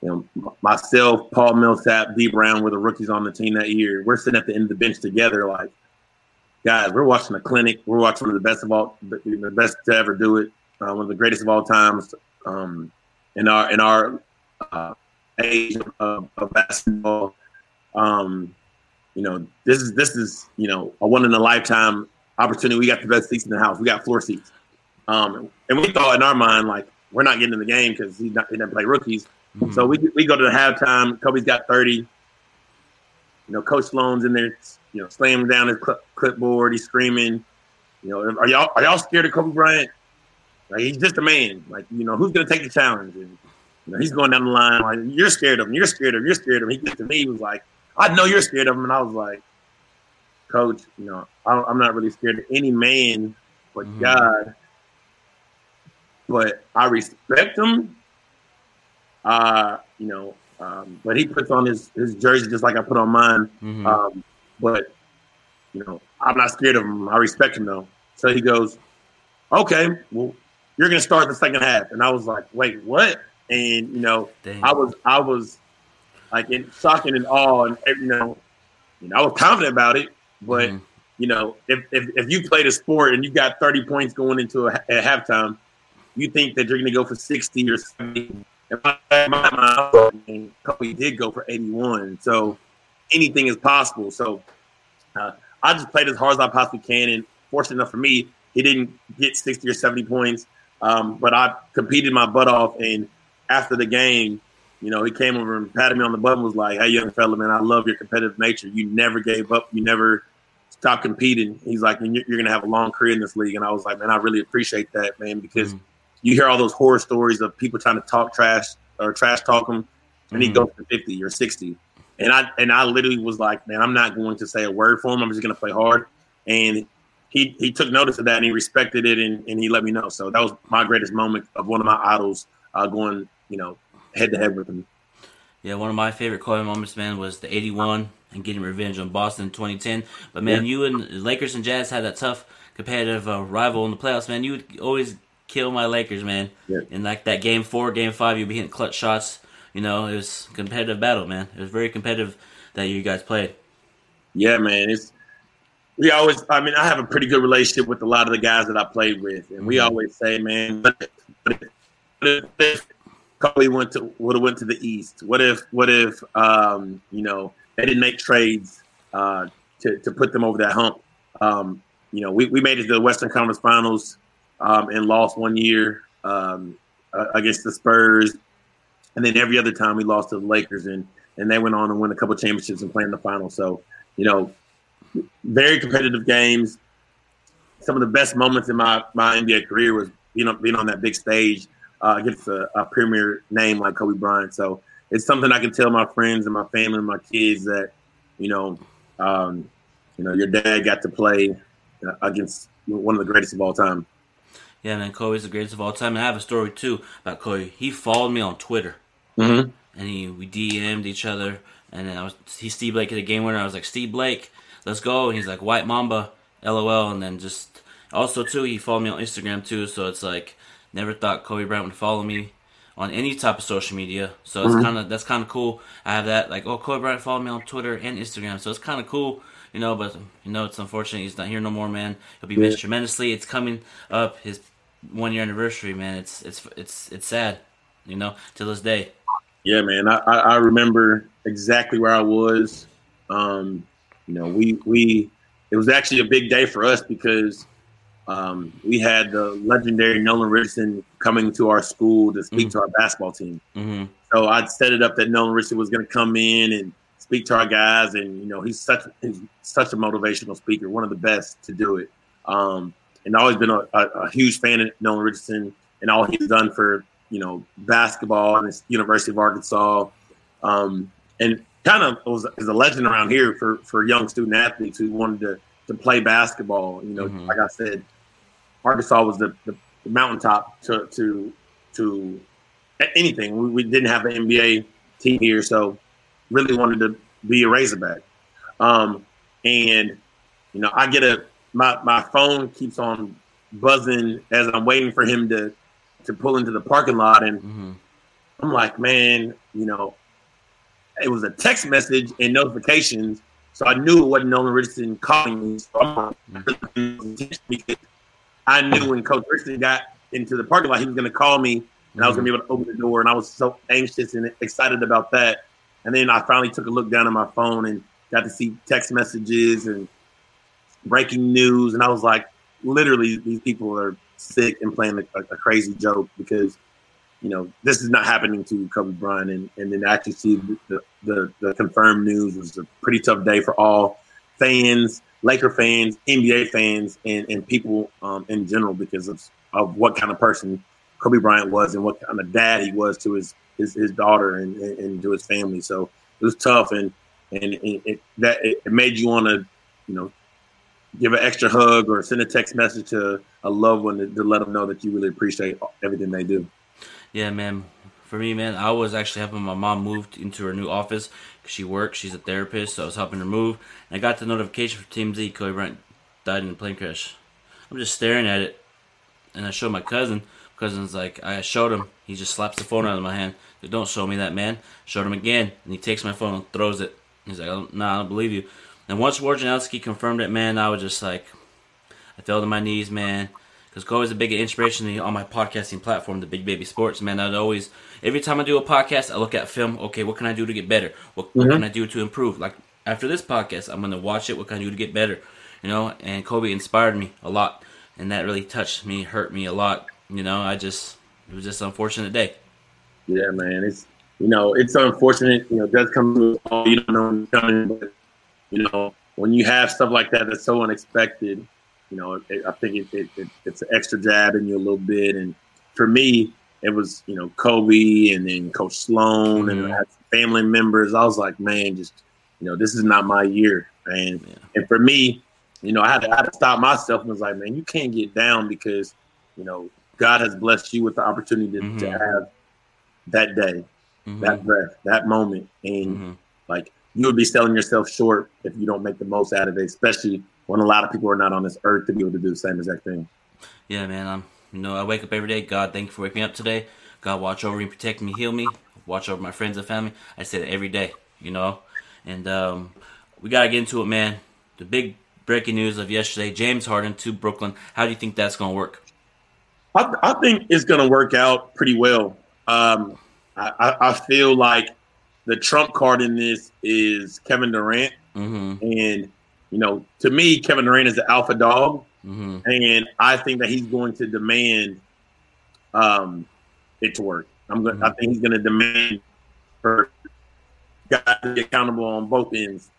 you know myself, Paul Millsap, D Brown were the rookies on the team that year. We're sitting at the end of the bench together, like guys. We're watching a clinic. We're watching one of the best of all, the best to ever do it, uh, one of the greatest of all times um, in our in our uh, age of, of basketball. Um, you know, this is this is you know a one in a lifetime opportunity. We got the best seats in the house. We got floor seats. Um, and we thought in our mind, like, we're not getting in the game because he, he doesn't play rookies. Mm-hmm. So we, we go to the halftime. Kobe's got 30. You know, Coach Sloan's in there, you know, slamming down his cl- clipboard. He's screaming. You know, are y'all are y'all scared of Kobe Bryant? Like he's just a man. Like you know, who's gonna take the challenge? And you know, he's going down the line. Like you're scared of him. You're scared of him. You're scared of him. He gets to me. He was like, I know you're scared of him, and I was like, Coach, you know, I'm not really scared of any man but mm-hmm. God. But I respect him. Uh, you know, um, but he puts on his, his jersey just like I put on mine. Mm-hmm. Um, but you know, I'm not scared of him. I respect him though. So he goes, "Okay, well, you're gonna start the second half." And I was like, "Wait, what?" And you know, Dang. I was I was like in shock and in awe, and you know, you know, I was confident about it, but mm-hmm you know, if, if, if you played a sport and you got 30 points going into a, a halftime, you think that you're going to go for 60 or 70. And my, my mind, Kobe did go for 81. So anything is possible. So uh, I just played as hard as I possibly can. And fortunate enough for me, he didn't get 60 or 70 points. Um, but I competed my butt off. And after the game, you know, he came over and patted me on the butt and was like, Hey, young fella, man, I love your competitive nature. You never gave up. You never stopped competing. He's like, you're, you're going to have a long career in this league. And I was like, man, I really appreciate that, man, because mm-hmm. You hear all those horror stories of people trying to talk trash or trash talk him, and mm-hmm. he goes to 50 or 60. And I and I literally was like, man, I'm not going to say a word for him. I'm just going to play hard. And he he took notice of that and he respected it and, and he let me know. So that was my greatest moment of one of my idols uh, going, you know, head to head with him. Yeah, one of my favorite Kobe moments, man, was the 81 and getting revenge on Boston in 2010. But man, yeah. you and Lakers and Jazz had that tough competitive uh, rival in the playoffs. Man, you would always kill my Lakers, man. Yeah. And like that game four, game five, you'd be hitting clutch shots. You know, it was competitive battle, man. It was very competitive that you guys played. Yeah, man. It's we always. I mean, I have a pretty good relationship with a lot of the guys that I played with, and we mm-hmm. always say, man, but but if Kobe went to would have went to the East? What if what if um, you know they didn't make trades uh, to, to put them over that hump. Um, you know, we, we made it to the Western Conference Finals um, and lost one year um, against the Spurs, and then every other time we lost to the Lakers, and and they went on and win a couple championships and play in the final. So, you know, very competitive games. Some of the best moments in my my NBA career was you know being on that big stage uh, against a, a premier name like Kobe Bryant. So it's something I can tell my friends and my family and my kids that, you know, um, you know, your dad got to play uh, against one of the greatest of all time. Yeah, man, Kobe's the greatest of all time. And I have a story too about Kobe. He followed me on Twitter, Mm-hmm. and he we DM'd each other. And then I was he Steve Blake at a game winner. I was like Steve Blake, let's go. And he's like White Mamba, LOL. And then just also too, he followed me on Instagram too. So it's like never thought Kobe Bryant would follow me on any type of social media. So it's Mhm. kind of that's kind of cool. I have that like oh Kobe Bryant followed me on Twitter and Instagram. So it's kind of cool. You know, but you know it's unfortunate he's not here no more, man. He'll be Yeah. missed tremendously. It's coming up his one year anniversary, man. It's it's it's it's sad, you know, to this day. Yeah, man. I, I, remember exactly where I was. Um, you know, we we it was actually a big day for us because um, we had the legendary Nolan Richardson coming to our school to speak Mhm. to our basketball team. hmm So I'd set it up that Nolan Richardson was going to come in and speak to our guys, and you know he's such he's such a motivational speaker, one of the best to do it. Um, and always been a, a, a huge fan of Nolan Richardson and all he's done for you know basketball and his University of Arkansas, um, and kind of was is a legend around here for for young student athletes who wanted to to play basketball. You know, Mhm. like I said, Arkansas was the, the, the mountaintop to to to anything. We, we didn't have an NBA team here, so really wanted to be a Razorback. Um, and you know, I get a my my phone keeps on buzzing as I'm waiting for him to to pull into the parking lot, and hmm I'm like, man, you know, it was a text message and notifications, so I knew it wasn't Nolan Richardson calling me. So because I knew when Coach Richardson got into the parking lot, he was going to call me, and I was going to be able to open the door, and I was so anxious and excited about that. And then I finally took a look down at my phone and got to see text messages and breaking news, and I was like, literally, these people are sick and playing a, a crazy joke because you know, this is not happening to Kobe Bryant, and, and then actually see the, the, the confirmed news was a pretty tough day for all fans, Laker fans, NBA fans, and, and people um, in general because of, of what kind of person Kobe Bryant was and what kind of dad he was to his his, his daughter and, and, and to his family. So it was tough, and and it, that it made you want to, you know, give an extra hug or send a text message to a loved one to, to let them know that you really appreciate everything they do. Yeah, man. For me, man, I was actually helping my mom move into her new office because she works. She's a therapist, so I was helping her move. And I got the notification from TMZ. Kobe Bryant died in a plane crash. I'm just staring at it, and I showed my cousin. Cousin's like, I showed him. He just slaps the phone out of my hand. Don't show me that, man. Showed him again, and he takes my phone and throws it. He's like, oh, Nah, I don't believe you. And once Wojnarowski confirmed it, man, I was just like, I fell to my knees, man. Because Kobe's a big inspiration to me on my podcasting platform, the Big Baby Sports, man. I'd always, every time I do a podcast, I look at film. Okay, what can I do to get better? What, what Mhm. can I do to improve? Like after this podcast, I'm gonna watch it. What can I do to get better? You know, and Kobe inspired me a lot, and that really touched me, hurt me a lot. You know, I just, it was just an unfortunate day. Yeah, man. It's you know, it's unfortunate. You know, it does come to you don't know when it's coming, but you know, when you have stuff like that that's so unexpected, you know, it, I think it, it, it, it's an extra jab in you a little bit. And for me, it was you know Kobe and then Coach Sloan and Mhm. I had family members. I was like, man, just you know, this is not my year. And Yeah. and for me, you know, I had, to, I had to stop myself and was like, man, you can't get down because you know God has blessed you with the opportunity to, to Mhm. have that day Mhm. that breath, that moment, and Mhm. like you would be selling yourself short if you don't make the most out of it, especially when a lot of people are not on this earth to be able to do the same exact thing. Yeah, man. I'm, you know, I wake up every day. God, thank you for waking me up today. God, watch over me, protect me, heal me, watch over my friends and family. I say that every day, you know. And um, we gotta get into it, man. The big breaking news of yesterday: James Harden to Brooklyn. How do you think that's gonna work? I, I think it's going to work out pretty well. Um, I, I feel like the trump card in this is Kevin Durant, Mm-hmm. and you know, to me, Kevin Durant is the alpha dog, Mm-hmm. and I think that he's going to demand um, it to work. I'm going. I think he's going to demand for guys to be accountable on both ends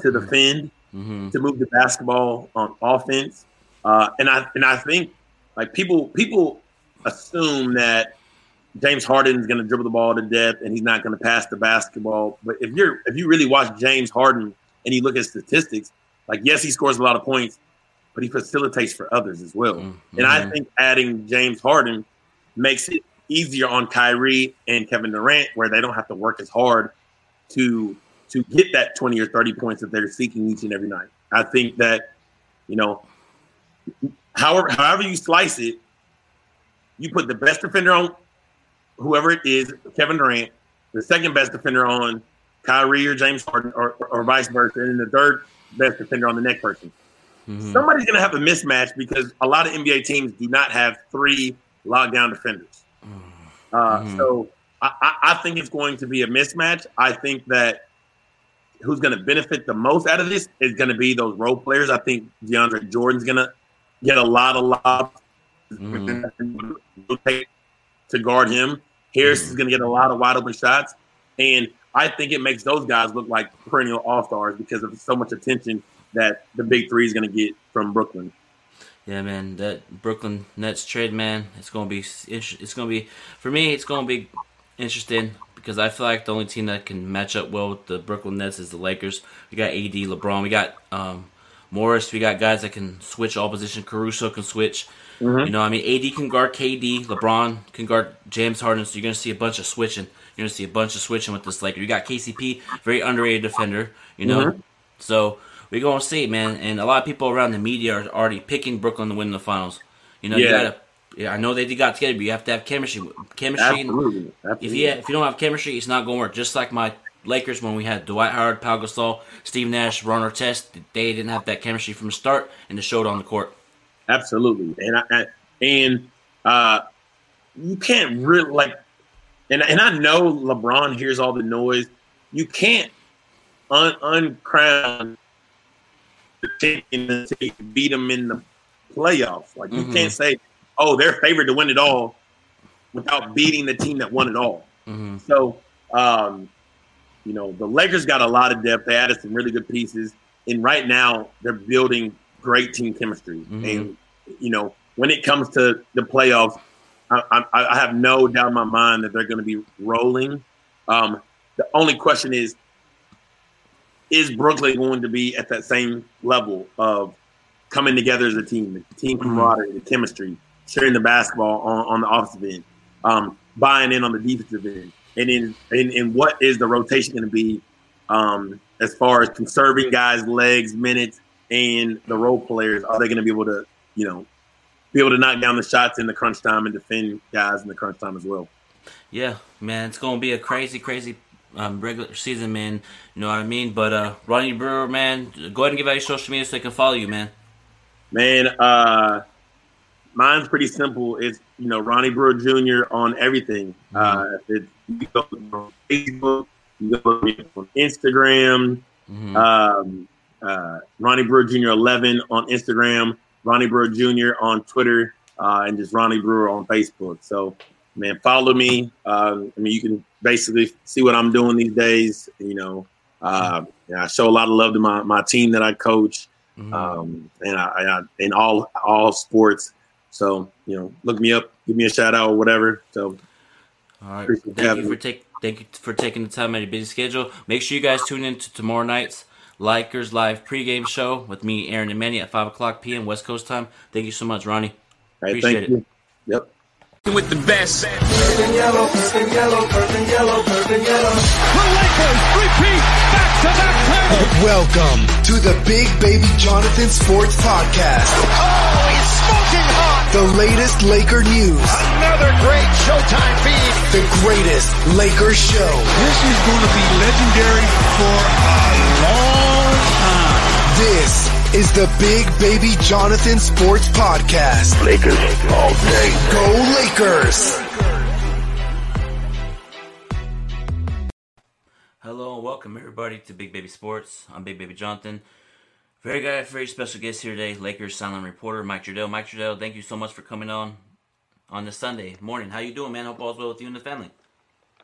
to defend, Mm-hmm. to move the basketball on offense, uh, and I and I think like people people assume that James Harden is going to dribble the ball to death and he's not going to pass the basketball. But if you're if you really watch James Harden and you look at statistics, Like, yes, he scores a lot of points, but he facilitates for others as well. Mm-hmm. And I think adding James Harden makes it easier on Kyrie and Kevin Durant, where they don't have to work as hard to to get that 20 or 30 points that they're seeking each and every night. I think that, you know, however however you slice it, you put the best defender on whoever it is, Kevin Durant, the second best defender on Kyrie or James Harden, or, or, vice versa, and the third best defender on the next person. Mhm. Somebody's going to have a mismatch because a lot of NBA teams do not have three lockdown defenders. Uh, Mhm. So I, I, think it's going to be a mismatch. I think that who's going to benefit the most out of this is going to be those role players. I think DeAndre Jordan's going to get a lot of lobs Mhm. To guard him. Harris Mhm. is going to get a lot of wide open shots, and I think it makes those guys look like perennial all stars because of so much attention that the big three is going to get from Brooklyn. Yeah, man, that Brooklyn Nets trade, man, it's gonna be it's gonna be for me. It's gonna be interesting because I feel like the only team that can match up well with the Brooklyn Nets is the Lakers. We got AD, LeBron, we got um, Morris, we got guys that can switch all position. Caruso can switch. Mhm. You know, I mean, AD can guard KD, LeBron can guard James Harden. So you're gonna see a bunch of switching. You're gonna see a bunch of switching with this Laker. You got KCP, very underrated defender. You know, Mhm. so we're gonna see, man. And a lot of people around the media are already picking Brooklyn to win the finals. You know, you Yeah. gotta. Yeah, I know they did got together, but you have to have chemistry. Chemistry. Absolutely. Absolutely. If you if you don't have chemistry, it's not gonna work. Just like my Lakers when we had Dwight Howard, Pau Gasol, Steve Nash, Ron Artest, they didn't have that chemistry from the start, and it showed on the court. Absolutely, and I, I and uh, you can't really like, and and I know LeBron hears all the noise. You can't un uncrown the team beat them in the playoffs. Like you Mhm. can't say, "Oh, they're favored to win it all," without beating the team that won it all. hmm So, um, you know, the Lakers got a lot of depth. They added some really good pieces, and right now they're building great team chemistry. Mhm. And you know, when it comes to the playoffs, I, I, I have no doubt in my mind that they're going to be rolling. Um, the only question is, is Brooklyn going to be at that same level of coming together as a team, the team camaraderie, the chemistry, sharing the basketball on, on the offensive end, um, buying in on the defensive end, and in and, and what is the rotation going to be um, as far as conserving guys' legs, minutes, and the role players? Are they going to be able to, you know, be able to knock down the shots in the crunch time and defend guys in the crunch time as well? Yeah, man, it's gonna be a crazy, crazy um, regular season, man. You know what I mean? But uh, Ronnie Brewer, man, go ahead and give out your social media so they can follow you, man. Man, uh, mine's pretty simple. It's you know Ronnie Brewer Jr. on everything. Uh, it's, you go on Facebook, you go on Instagram. hmm Um, uh, Ronnie Brewer Jr. 11 on Instagram, Ronnie Brewer Jr. on Twitter, uh, and just Ronnie Brewer on Facebook. So, man, follow me. Um, I mean, you can basically see what I'm doing these days. You know, uh, yeah, I show a lot of love to my, my team that I coach, hmm um, and I, I in all all sports. So, you know, look me up, give me a shout out or whatever. So, All right. Thank you for take thank you for taking the time out of your busy schedule. Make sure you guys tune in to tomorrow night's Lakers Live pregame show with me, Aaron and Manny at five o'clock p.m. West Coast time. Thank you so much, Ronnie. hey, Appreciate thank it. you. Yep. with the best. Purple yellow, purple yellow, purple yellow, purple yellow. The Lakers repeat back-to-back titles. Welcome to the Big Baby Jonathan Sports Podcast. Oh, he's smoking hot. The latest Laker news, Another great Showtime feed. the greatest Laker show. This is going to be legendary for a long time. This is the Big Baby Jonathan Sports Podcast. Lakers all day. Go Lakers! Hello and welcome everybody to Big Baby Sports. I'm Big Baby Jonathan. Very guy, very special guest here today, Lakers sideline reporter Mike Trudell. Mike Trudell, thank you so much for coming on on this Sunday morning. How you doing, man? Hope all's well with you and the family.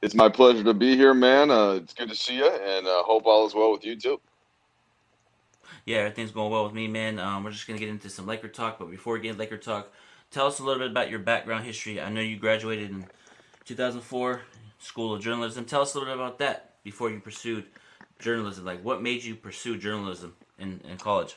It's my pleasure to be here, man. Uh, it's good to see you, and uh, hope all is well with you too. Yeah, everything's going well with me, man. Um, we're just gonna get into some Laker talk, but before we get into Laker talk, tell us a little bit about your background history. I know you graduated in 2004, School of Journalism. Tell us a little bit about that before you pursued journalism. Like, what made you pursue journalism in, in college?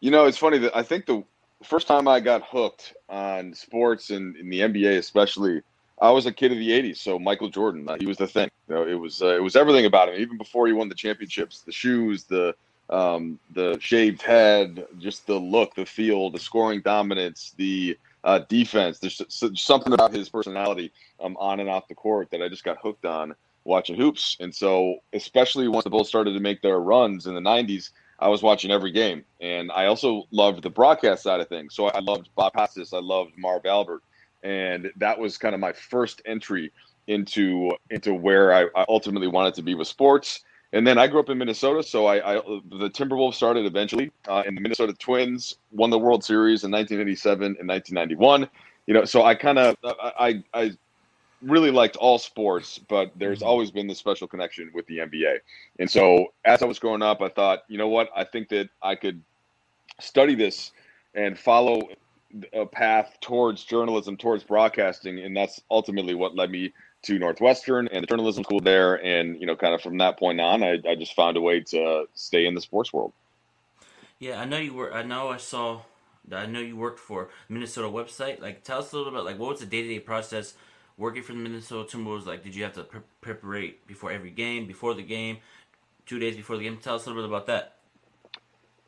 You know, it's funny that I think the first time I got hooked on sports and in the NBA, especially, I was a kid of the '80s. So Michael Jordan, he was the thing. You know, it was uh, it was everything about him. Even before he won the championships, the shoes, the um, the shaved head, just the look, the feel, the scoring dominance, the uh, defense. There's something about his personality um, on and off the court that I just got hooked on watching hoops. And so, especially once the Bulls started to make their runs in the 90s, I was watching every game. And I also loved the broadcast side of things. So I loved Bob Costas, I loved Marv Albert. And that was kind of my first entry into into where I, I ultimately wanted to be with sports. And then I grew up in Minnesota, so I, I the Timberwolves started eventually, uh, and the Minnesota Twins won the World Series in 1987 and 1991. You know, so I kind of I I really liked all sports, but there's mm-hmm. always been this special connection with the NBA. And so as I was growing up, I thought, you know what, I think that I could study this and follow a path towards journalism, towards broadcasting, and that's ultimately what led me to Northwestern and the journalism school there. And you know, kind of from that point on, I, I just found a way to stay in the sports world. Yeah, I know you were. I know I saw. I know you worked for Minnesota website. Like, tell us a little bit. Like, what was the day to day process working for the Minnesota Timberwolves? Like, did you have to pre- prepare before every game, before the game, two days before the game? Tell us a little bit about that.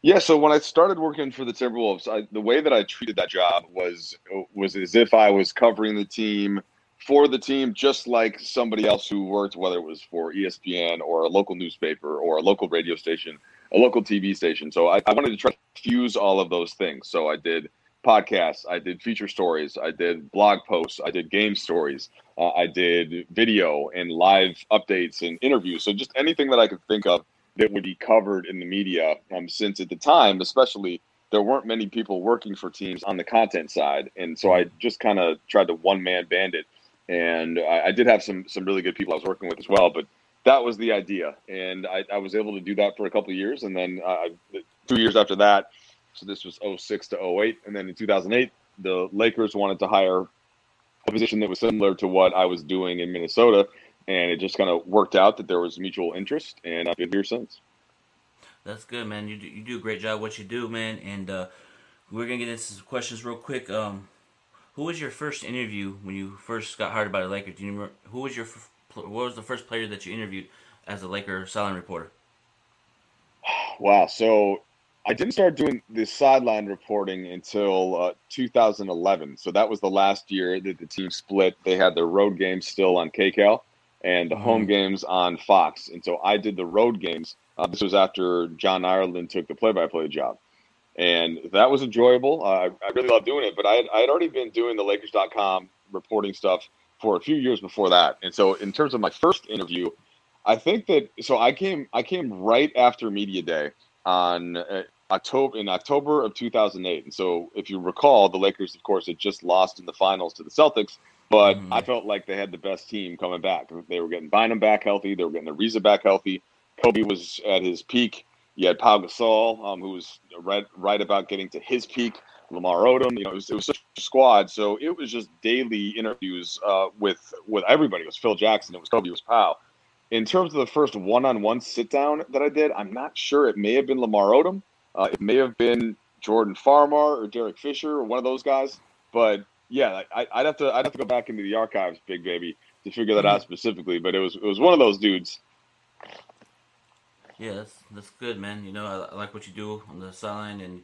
Yeah, so when I started working for the Timberwolves, I, the way that I treated that job was was as if I was covering the team for the team, just like somebody else who worked, whether it was for ESPN or a local newspaper or a local radio station, a local TV station. So I, I wanted to try to fuse all of those things. So I did podcasts, I did feature stories, I did blog posts, I did game stories, uh, I did video and live updates and interviews. So just anything that I could think of that would be covered in the media. Um, since at the time, especially, there weren't many people working for teams on the content side, and so I just kind of tried to one man band it. And I, I, did have some some really good people I was working with as well, but that was the idea, and I, I was able to do that for a couple years, and then uh, two years after that, so this was 06 to 08, and then in 2008, the Lakers wanted to hire a position that was similar to what I was doing in Minnesota and it just kind of worked out that there was mutual interest, and I've been here since. That's good, man. You do, you do a great job what you do, man. And uh, we're gonna get into some questions real quick. Um, who was your first interview when you first got hired by the Lakers? Do you remember who was your what was the first player that you interviewed as a Laker sideline reporter? Wow. So I didn't start doing this sideline reporting until uh, 2011. So that was the last year that the team split. They had their road games still on KCAL and the home mm-hmm. games on Fox. And so I did the road games. Uh, this was after John Ireland took the play-by-play job, and that was enjoyable. Uh, I really loved doing it. But I had, I had already been doing the Lakers.com reporting stuff for a few years before that. And so in terms of my first interview, I think that so I came I came right after media day on uh, October in October of 2008. And so if you recall, the Lakers, of course, had just lost in the finals to the Celtics. But mm-hmm. I felt like they had the best team coming back. They were getting Bynum back healthy. They were getting Ariza back healthy. Kobe was at his peak. You had Pau Gasol, um, who was right, right about getting to his peak. Lamar Odom, you know, it was, it was such a squad. So it was just daily interviews uh, with with everybody. It was Phil Jackson. It was Kobe. It was Pau. In terms of the first one-on-one sit-down that I did, I'm not sure. It may have been Lamar Odom. Uh, it may have been Jordan Farmar or Derek Fisher or one of those guys. But yeah, I, would have to I'd have to go back into the archives, big baby, to figure that out mm-hmm. specifically. But it was it was one of those dudes. Yeah, that's that's good, man. You know, I, I like what you do on the sideline and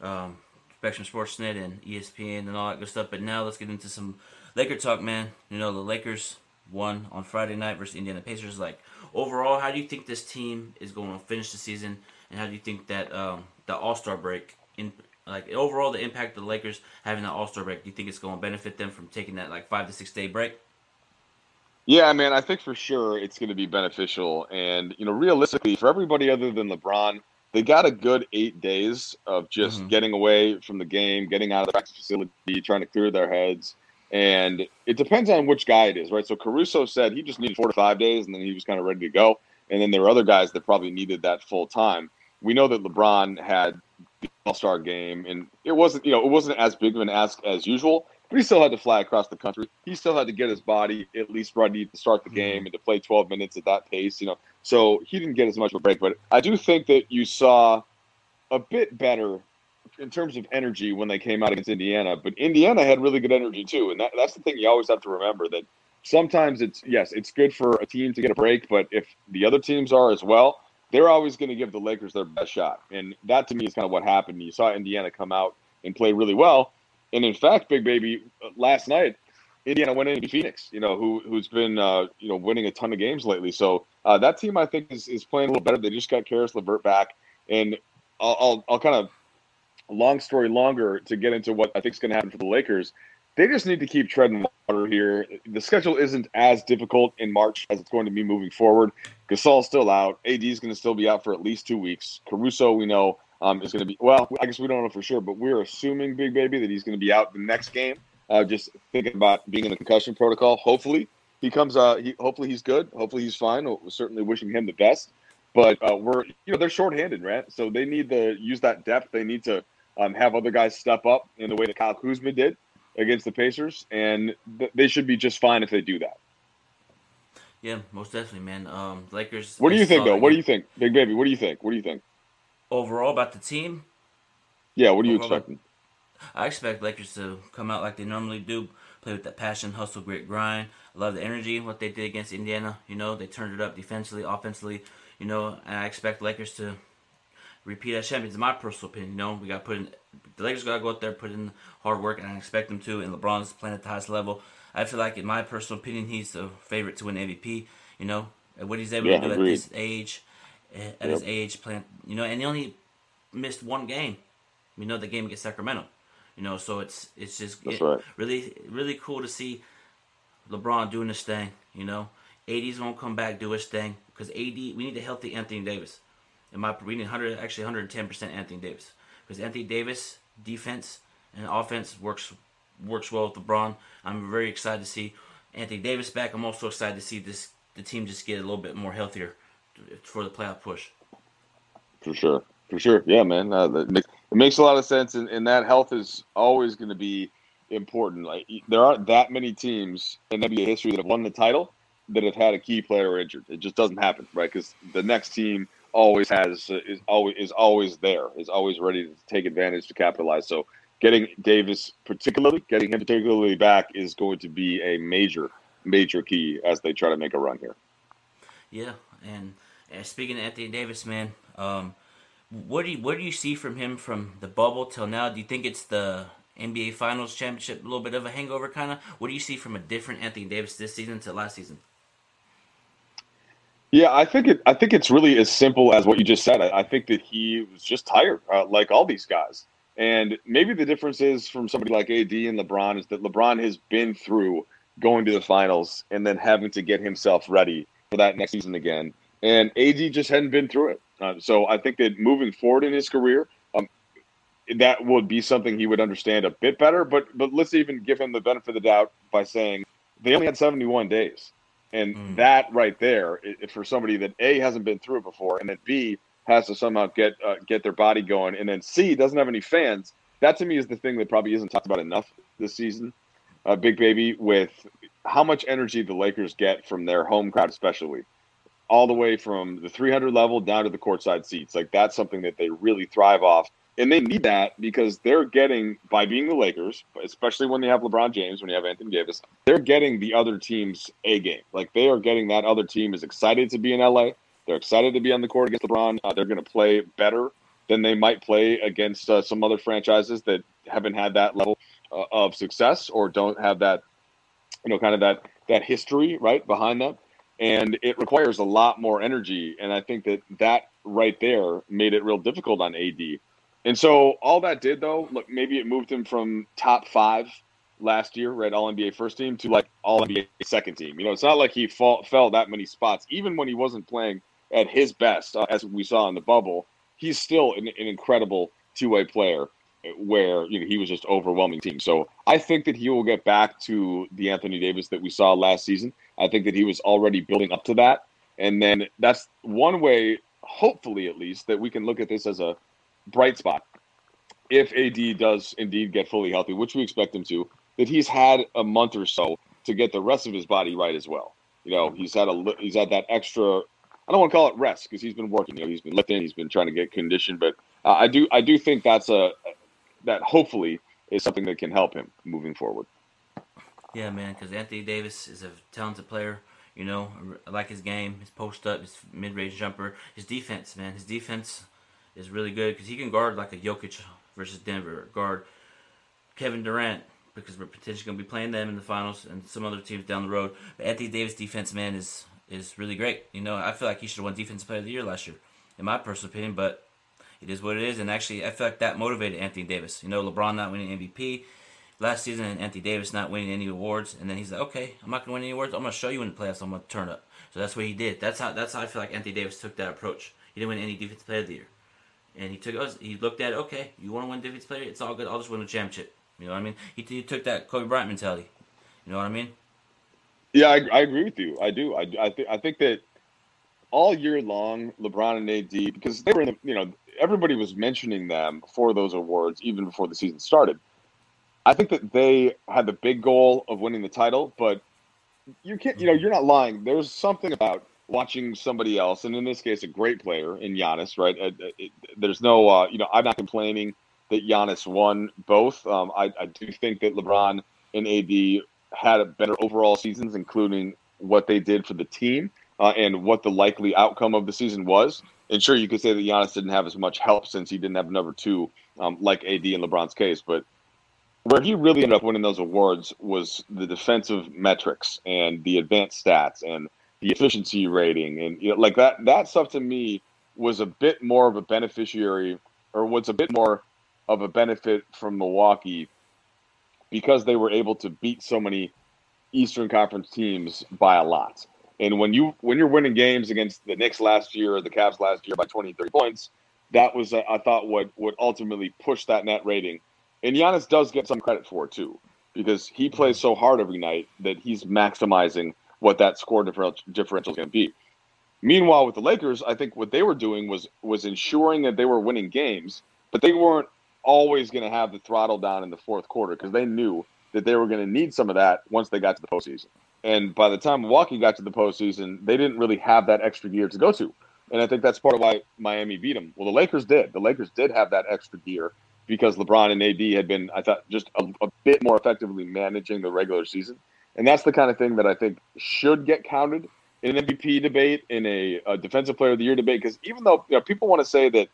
um, Spectrum Sportsnet and ESPN and all that good stuff. But now let's get into some Laker talk, man. You know, the Lakers won on Friday night versus Indiana Pacers. Like overall, how do you think this team is going to finish the season, and how do you think that um, the All Star break in like overall, the impact of the Lakers having an All Star break, do you think it's going to benefit them from taking that like five to six day break? Yeah, man, I think for sure it's going to be beneficial. And you know, realistically, for everybody other than LeBron, they got a good eight days of just mm-hmm. getting away from the game, getting out of the practice facility, trying to clear their heads. And it depends on which guy it is, right? So Caruso said he just needed four to five days, and then he was kind of ready to go. And then there were other guys that probably needed that full time. We know that LeBron had the All Star game, and it wasn't you know it wasn't as big of an ask as usual. But he still had to fly across the country. He still had to get his body at least ready to start the mm-hmm. game and to play 12 minutes at that pace, you know. So he didn't get as much of a break, but I do think that you saw a bit better in terms of energy when they came out against Indiana. But Indiana had really good energy too, and that, that's the thing you always have to remember that sometimes it's yes, it's good for a team to get a break, but if the other teams are as well, they're always going to give the Lakers their best shot, and that to me is kind of what happened. You saw Indiana come out and play really well, and in fact, Big Baby, last night. Indiana went into Phoenix, you know, who who's been uh, you know winning a ton of games lately. So uh, that team, I think, is, is playing a little better. They just got Caris LeVert back, and I'll, I'll, I'll kind of long story longer to get into what I think is going to happen for the Lakers. They just need to keep treading water here. The schedule isn't as difficult in March as it's going to be moving forward. Gasol's still out. AD is going to still be out for at least two weeks. Caruso, we know, um, is going to be well. I guess we don't know for sure, but we're assuming, Big Baby, that he's going to be out the next game. Uh, just thinking about being in the concussion protocol. Hopefully, he comes. Uh, he hopefully he's good. Hopefully he's fine. We're certainly wishing him the best. But uh, we're you know they're shorthanded, right? So they need to use that depth. They need to um, have other guys step up in the way that Kyle Kuzma did against the Pacers, and th- they should be just fine if they do that. Yeah, most definitely, man. Um, Lakers. What do you think, though? What do you think, Big Baby? What do you think? What do you think? Overall about the team? Yeah, what are you Overall, expecting? I expect Lakers to come out like they normally do, play with that passion, hustle, grit, grind. I love the energy, what they did against Indiana. You know, they turned it up defensively, offensively. You know, and I expect Lakers to repeat as champions. In my personal opinion, you know, we got put in the Lakers got to go out there, put in hard work, and I expect them to. And LeBron's playing at the highest level. I feel like, in my personal opinion, he's the favorite to win MVP. You know, and what he's able Yeah, to do at this age, at his age, playing. You know, and he only missed one game. We know the game against Sacramento. You know, so it's it's just it- right. really really cool to see LeBron doing his thing. You know, AD's gonna come back do his thing because AD we need a healthy Anthony Davis. In my we need hundred actually hundred and ten percent Anthony Davis because Anthony Davis defense and offense works works well with LeBron. I'm very excited to see Anthony Davis back. I'm also excited to see this the team just get a little bit more healthier for the playoff push. For sure. For sure. Yeah, man. Uh, that it makes a lot of sense. And, and that health is always going to be important. Like There aren't that many teams in NBA history that have won the title that have had a key player injured. It just doesn't happen, right? Because the next team always has uh, is always is always there, is always ready to take advantage to capitalize. So getting Davis particularly, getting him particularly back is going to be a major, major key as they try to make a run here. Yeah, and, and speaking of Anthony Davis, man, um, what do you what do you see from him from the bubble till now? Do you think it's the NBA Finals championship, a little bit of a hangover, kind of? What do you see from a different Anthony Davis this season to last season? Yeah, I think it. I think it's really as simple as what you just said. I, I think that he was just tired, uh, like all these guys. And maybe the difference is from somebody like AD and LeBron is that LeBron has been through going to the finals and then having to get himself ready for that next season again. And AD just hadn't been through it. Uh, so I think that moving forward in his career, um, that would be something he would understand a bit better. But but let's even give him the benefit of the doubt by saying they only had 71 days. And Mm. that right there, i- i- for somebody that A hasn't been through it before, and then B has to somehow get uh, get their body going, and then C doesn't have any fans. That to me is the thing that probably isn't talked about enough this season. Uh, Big Baby, with how much energy the Lakers get from their home crowd, especially all the way from the 300 level down to the courtside seats. Like that's something that they really thrive off. And they need that because they're getting, by being the Lakers, especially when they have LeBron James, when you have Anthony Davis, they're getting the other team's A game. Like they are getting that other team is excited to be in LA. They're excited to be on the court against LeBron. Uh, they're going to play better than they might play against uh, some other franchises that haven't had that level uh, of success or don't have that, you know, kind of that that history right behind them and it requires a lot more energy. And I think that that right there made it real difficult on AD. And so all that did though, look, maybe it moved him from top five last year, right, All NBA first team to like All NBA second team. You know, it's not like he fall, fell that many spots, even when he wasn't playing at his best, uh, as we saw in the bubble. He's still an, an incredible two way player where you know he was just overwhelming team. So I think that he will get back to the Anthony Davis that we saw last season. I think that he was already building up to that, and then that's one way, hopefully at least, that we can look at this as a bright spot. If AD does indeed get fully healthy, which we expect him to, that he's had a month or so to get the rest of his body right as well. You know, he's had a he's had that extra. I don't want to call it rest because he's been working. You know, he's been lifting, he's been trying to get conditioned. But uh, I do I do think that's a that hopefully is something that can help him moving forward. Yeah, man, because Anthony Davis is a talented player. You know, I like his game, his post up, his mid range jumper, his defense, man. His defense is really good because he can guard like a Jokic versus Denver, guard Kevin Durant because we're potentially going to be playing them in the finals and some other teams down the road. But Anthony Davis defense, man, is is really great. You know, I feel like he should have won Defensive Player of the Year last year, in my personal opinion. But it is what it is, and actually, I feel like that motivated Anthony Davis. You know, LeBron not winning MVP last season, and Anthony Davis not winning any awards, and then he's like, okay, I'm not going to win any awards. I'm going to show you in the playoffs. I'm going to turn up. So that's what he did. That's how that's how I feel like Anthony Davis took that approach. He didn't win any Defensive Player of the Year, and he took us. He looked at. Okay, you want to win Defensive Player? It's all good. I'll just win the championship. You know what I mean? He, he took that Kobe Bryant mentality. You know what I mean? Yeah, I, I agree with you. I do. I I, th- I think that all year long, LeBron and AD, because they were in the, you know, everybody was mentioning them for those awards even before the season started. I think that they had the big goal of winning the title, but you can't, you know, you're not lying. There's something about watching somebody else, and in this case, a great player in Giannis, right? It, it, there's no, uh, you know, I'm not complaining that Giannis won both. Um, I, I do think that LeBron and AD had a better overall seasons, including what they did for the team uh, and what the likely outcome of the season was. And sure, you could say that Giannis didn't have as much help since he didn't have number two, um, like AD in LeBron's case. But where he really ended up winning those awards was the defensive metrics and the advanced stats and the efficiency rating and you know, like that. That stuff to me was a bit more of a beneficiary, or was a bit more of a benefit from Milwaukee because they were able to beat so many Eastern Conference teams by a lot. And when you when you're winning games against the Knicks last year or the Cavs last year by 23 points, that was uh, I thought what would ultimately push that net rating. And Giannis does get some credit for it too, because he plays so hard every night that he's maximizing what that score differential differential is going to be. Meanwhile, with the Lakers, I think what they were doing was was ensuring that they were winning games, but they weren't always going to have the throttle down in the fourth quarter because they knew that they were going to need some of that once they got to the postseason. And by the time Milwaukee got to the postseason, they didn't really have that extra gear to go to. And I think that's part of why Miami beat them. Well, the Lakers did. The Lakers did have that extra gear because LeBron and AD had been, I thought, just a, a bit more effectively managing the regular season. And that's the kind of thing that I think should get counted in an MVP debate, in a, a Defensive Player of the Year debate. Because even though you know, people want to say that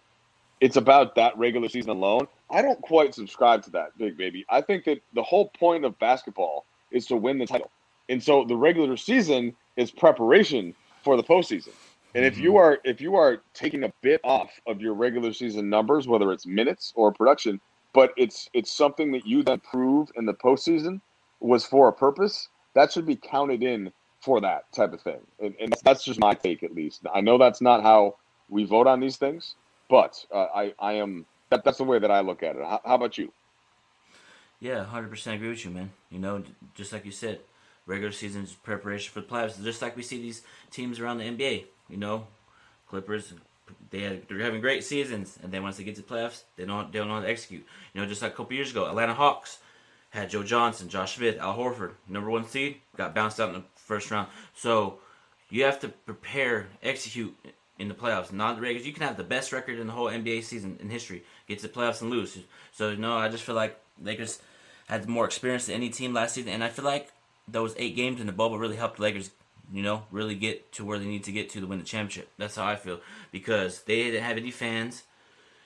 it's about that regular season alone, I don't quite subscribe to that, big baby. I think that the whole point of basketball is to win the title. And so the regular season is preparation for the postseason. And if you mm-hmm. are if you are taking a bit off of your regular season numbers, whether it's minutes or production, but it's it's something that you then prove in the postseason was for a purpose, that should be counted in for that type of thing. And, and that's just my take, at least. I know that's not how we vote on these things, but uh, I I am that, that's the way that I look at it. How, how about you? Yeah, hundred percent agree with you, man. You know, just like you said, regular season preparation for the playoffs. Just like we see these teams around the NBA, you know, Clippers, they had, they're having great seasons, and then once they get to the playoffs, they don't they don't know how to execute. You know, just like a couple years ago, Atlanta Hawks had Joe Johnson, Josh Smith, Al Horford, number one seed, got bounced out in the first round. So you have to prepare, execute in the playoffs, not the regulars. You can have the best record in the whole NBA season in history, get to the playoffs and lose. So no, I just feel like Lakers had more experience than any team last season, and I feel like those eight games in the bubble really helped the Lakers, you know, really get to where they need to get to to win the championship. That's how I feel because they didn't have any fans,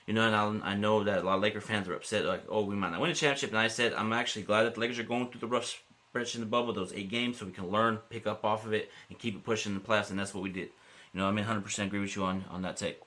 you know, and I, I know that a lot of Laker fans are upset, like, oh, we might not win the championship. And I said, I'm actually glad that the Lakers are going through the rough stretch in the bubble, those eight games, so we can learn, pick up off of it, and keep it pushing the playoffs. And that's what we did. You know, I mean, 100% agree with you on on that take.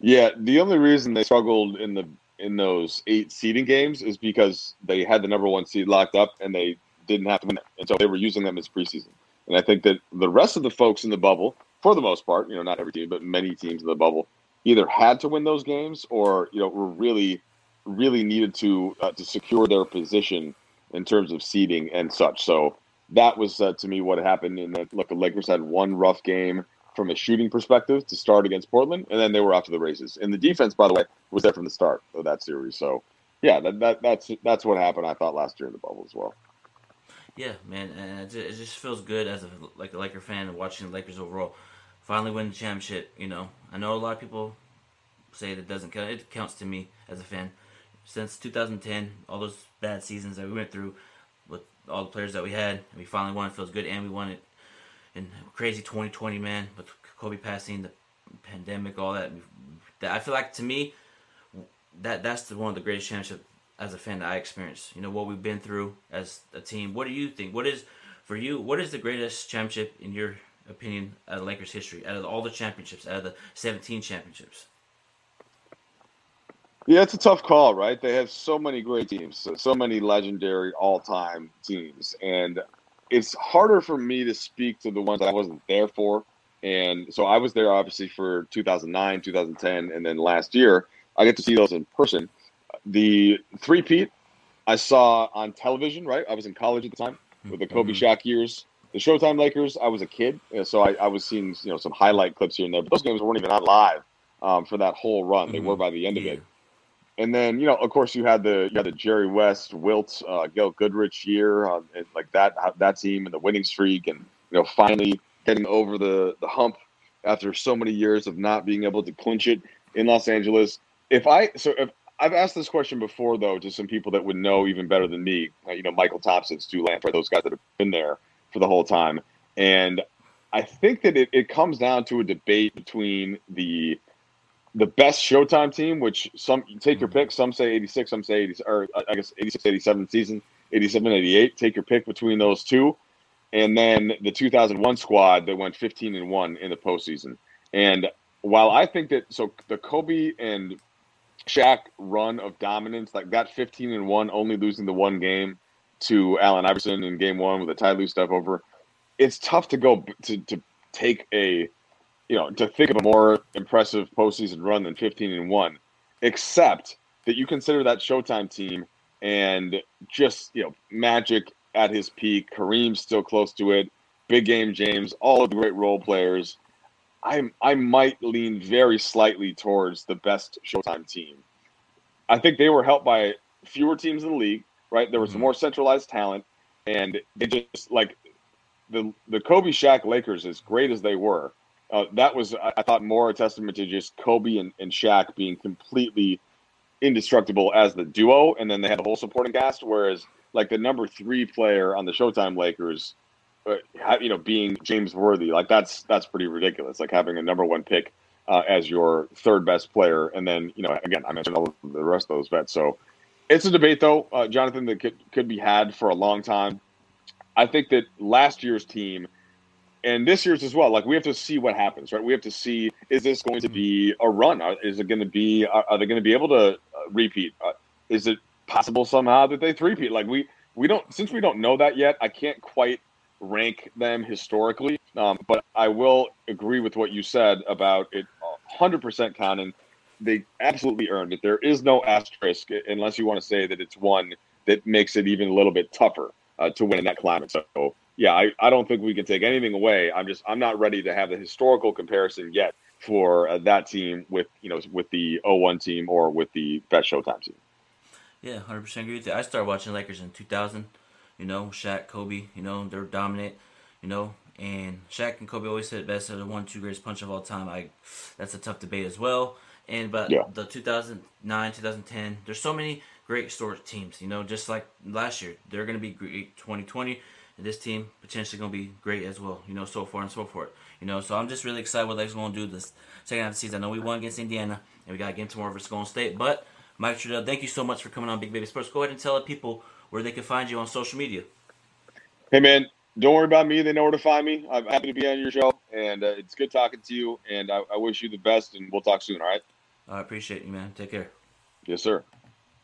Yeah, the only reason they struggled in the in those eight seeding games is because they had the number one seed locked up and they didn't have to win it. And so they were using them as preseason. And I think that the rest of the folks in the bubble, for the most part, you know, not every team, but many teams in the bubble, either had to win those games or, you know, were really, really needed to uh, to secure their position in terms of seeding and such. So that was uh, to me what happened. In that, look, the Lakers had one rough game from a shooting perspective to start against Portland, and then they were off to the races. And the defense, by the way, was there from the start of that series. So yeah, that, that that's that's what happened. I thought last year in the bubble as well. Yeah, man, and it just feels good as a like a Laker fan watching the Lakers overall finally win the championship. You know, I know a lot of people say it doesn't count. It counts to me as a fan. Since 2010, all those bad seasons that we went through with all the players that we had, we finally won. It feels good, and we won it in crazy 2020, man. With Kobe passing, the pandemic, all that. That I feel like to me, that that's the, one of the greatest championships as a fan that I experienced. You know what we've been through as a team. What do you think? What is for you? What is the greatest championship in your opinion out of Lakers history? Out of all the championships, out of the 17 championships. Yeah, it's a tough call, right? They have so many great teams, so, so many legendary all-time teams, and it's harder for me to speak to the ones I wasn't there for. And so I was there obviously for 2009, 2010, and then last year I get to see those in person. The three-peat I saw on television, right? I was in college at the time with the Kobe Mm-hmm. Shaq years. The Showtime Lakers, I was a kid, so I, I was seeing you know some highlight clips here and there. But those games weren't even on live um, for that whole run. They were by the end of it. And then you know, of course, you had the you had the Jerry West, Wilt, uh, Gail Goodrich year, uh, and like that that team and the winning streak, and you know, finally getting over the the hump after so many years of not being able to clinch it in Los Angeles. If I so if I've asked this question before though to some people that would know even better than me, uh, you know, Mychal Thompson, Stu Lamford, those guys that have been there for the whole time, and I think that it, it comes down to a debate between the the best Showtime team, which some take your pick. Some say 86, some say 80, or uh, I guess 86, 87 season, 87, 88. Take your pick between those two. And then the 2001 squad that went 15 and 1 in the postseason. And while I think that, so the Kobe and Shaq run of dominance, like that 15 and 1, only losing the one game to Allen Iverson in game one with a Ty Lue step over, it's tough to go to, to take a you know, to think of a more impressive postseason run than 15 and 1, except that you consider that Showtime team and just, you know, Magic at his peak, Kareem still close to it, Big Game James, all of the great role players. I I might lean very slightly towards the best Showtime team. I think they were helped by fewer teams in the league, right? There was some more centralized talent, and they just like the the Kobe Shaq Lakers, as great as they were, uh, that was I, thought more a testament to just Kobe and, and Shaq being completely indestructible as the duo, and then they had the whole supporting cast. Whereas like the number three player on the Showtime Lakers, uh, you know, being James Worthy, like that's that's pretty ridiculous. Like having a number one pick uh, as your third best player, and then you know, again, I mentioned all the rest of those vets. So it's a debate, though, uh, Jonathan, that could could be had for a long time. I think that last year's team and this year's as well. Like we have to see what happens, right? We have to see is this going to be a run? Is it going to be? Are, are they going to be able to uh, repeat? Uh, is it possible somehow that they three-peat? Like we we don't since we don't know that yet. I can't quite rank them historically, um, but I will agree with what you said about it. Hundred percent counting. They absolutely earned it. There is no asterisk unless you want to say that it's one that makes it even a little bit tougher uh, to win in that climate. So yeah, I, I don't think we can take anything away. I'm just I'm not ready to have the historical comparison yet for uh, that team with you know with the 01 team or with the best Showtime team. Yeah, hundred percent agree with you. I started watching Lakers in two thousand. You know, Shaq, Kobe. You know, they're dominant. You know, and Shaq and Kobe always said best. They're the one, two greatest punch of all time. I, that's a tough debate as well. And but Yeah. the 2009, 2010, there's so many great historic teams. You know, just like last year, they're going to be great. 2020, and this team potentially going to be great as well. You know, so far and so forth. You know, so I'm just really excited what Lakers going to do this second half of the season. I know we won against Indiana, and we got a game tomorrow versus Golden State. But Mike Trudell, thank you so much for coming on Big Baby Sports. Go ahead and tell the people where they can find you on social media. Hey man, don't worry about me. They know where to find me. I'm happy to be on your show, and uh, it's good talking to you. And I, I wish you the best. And we'll talk soon. All right? I appreciate you, man. Take care. Yes, sir.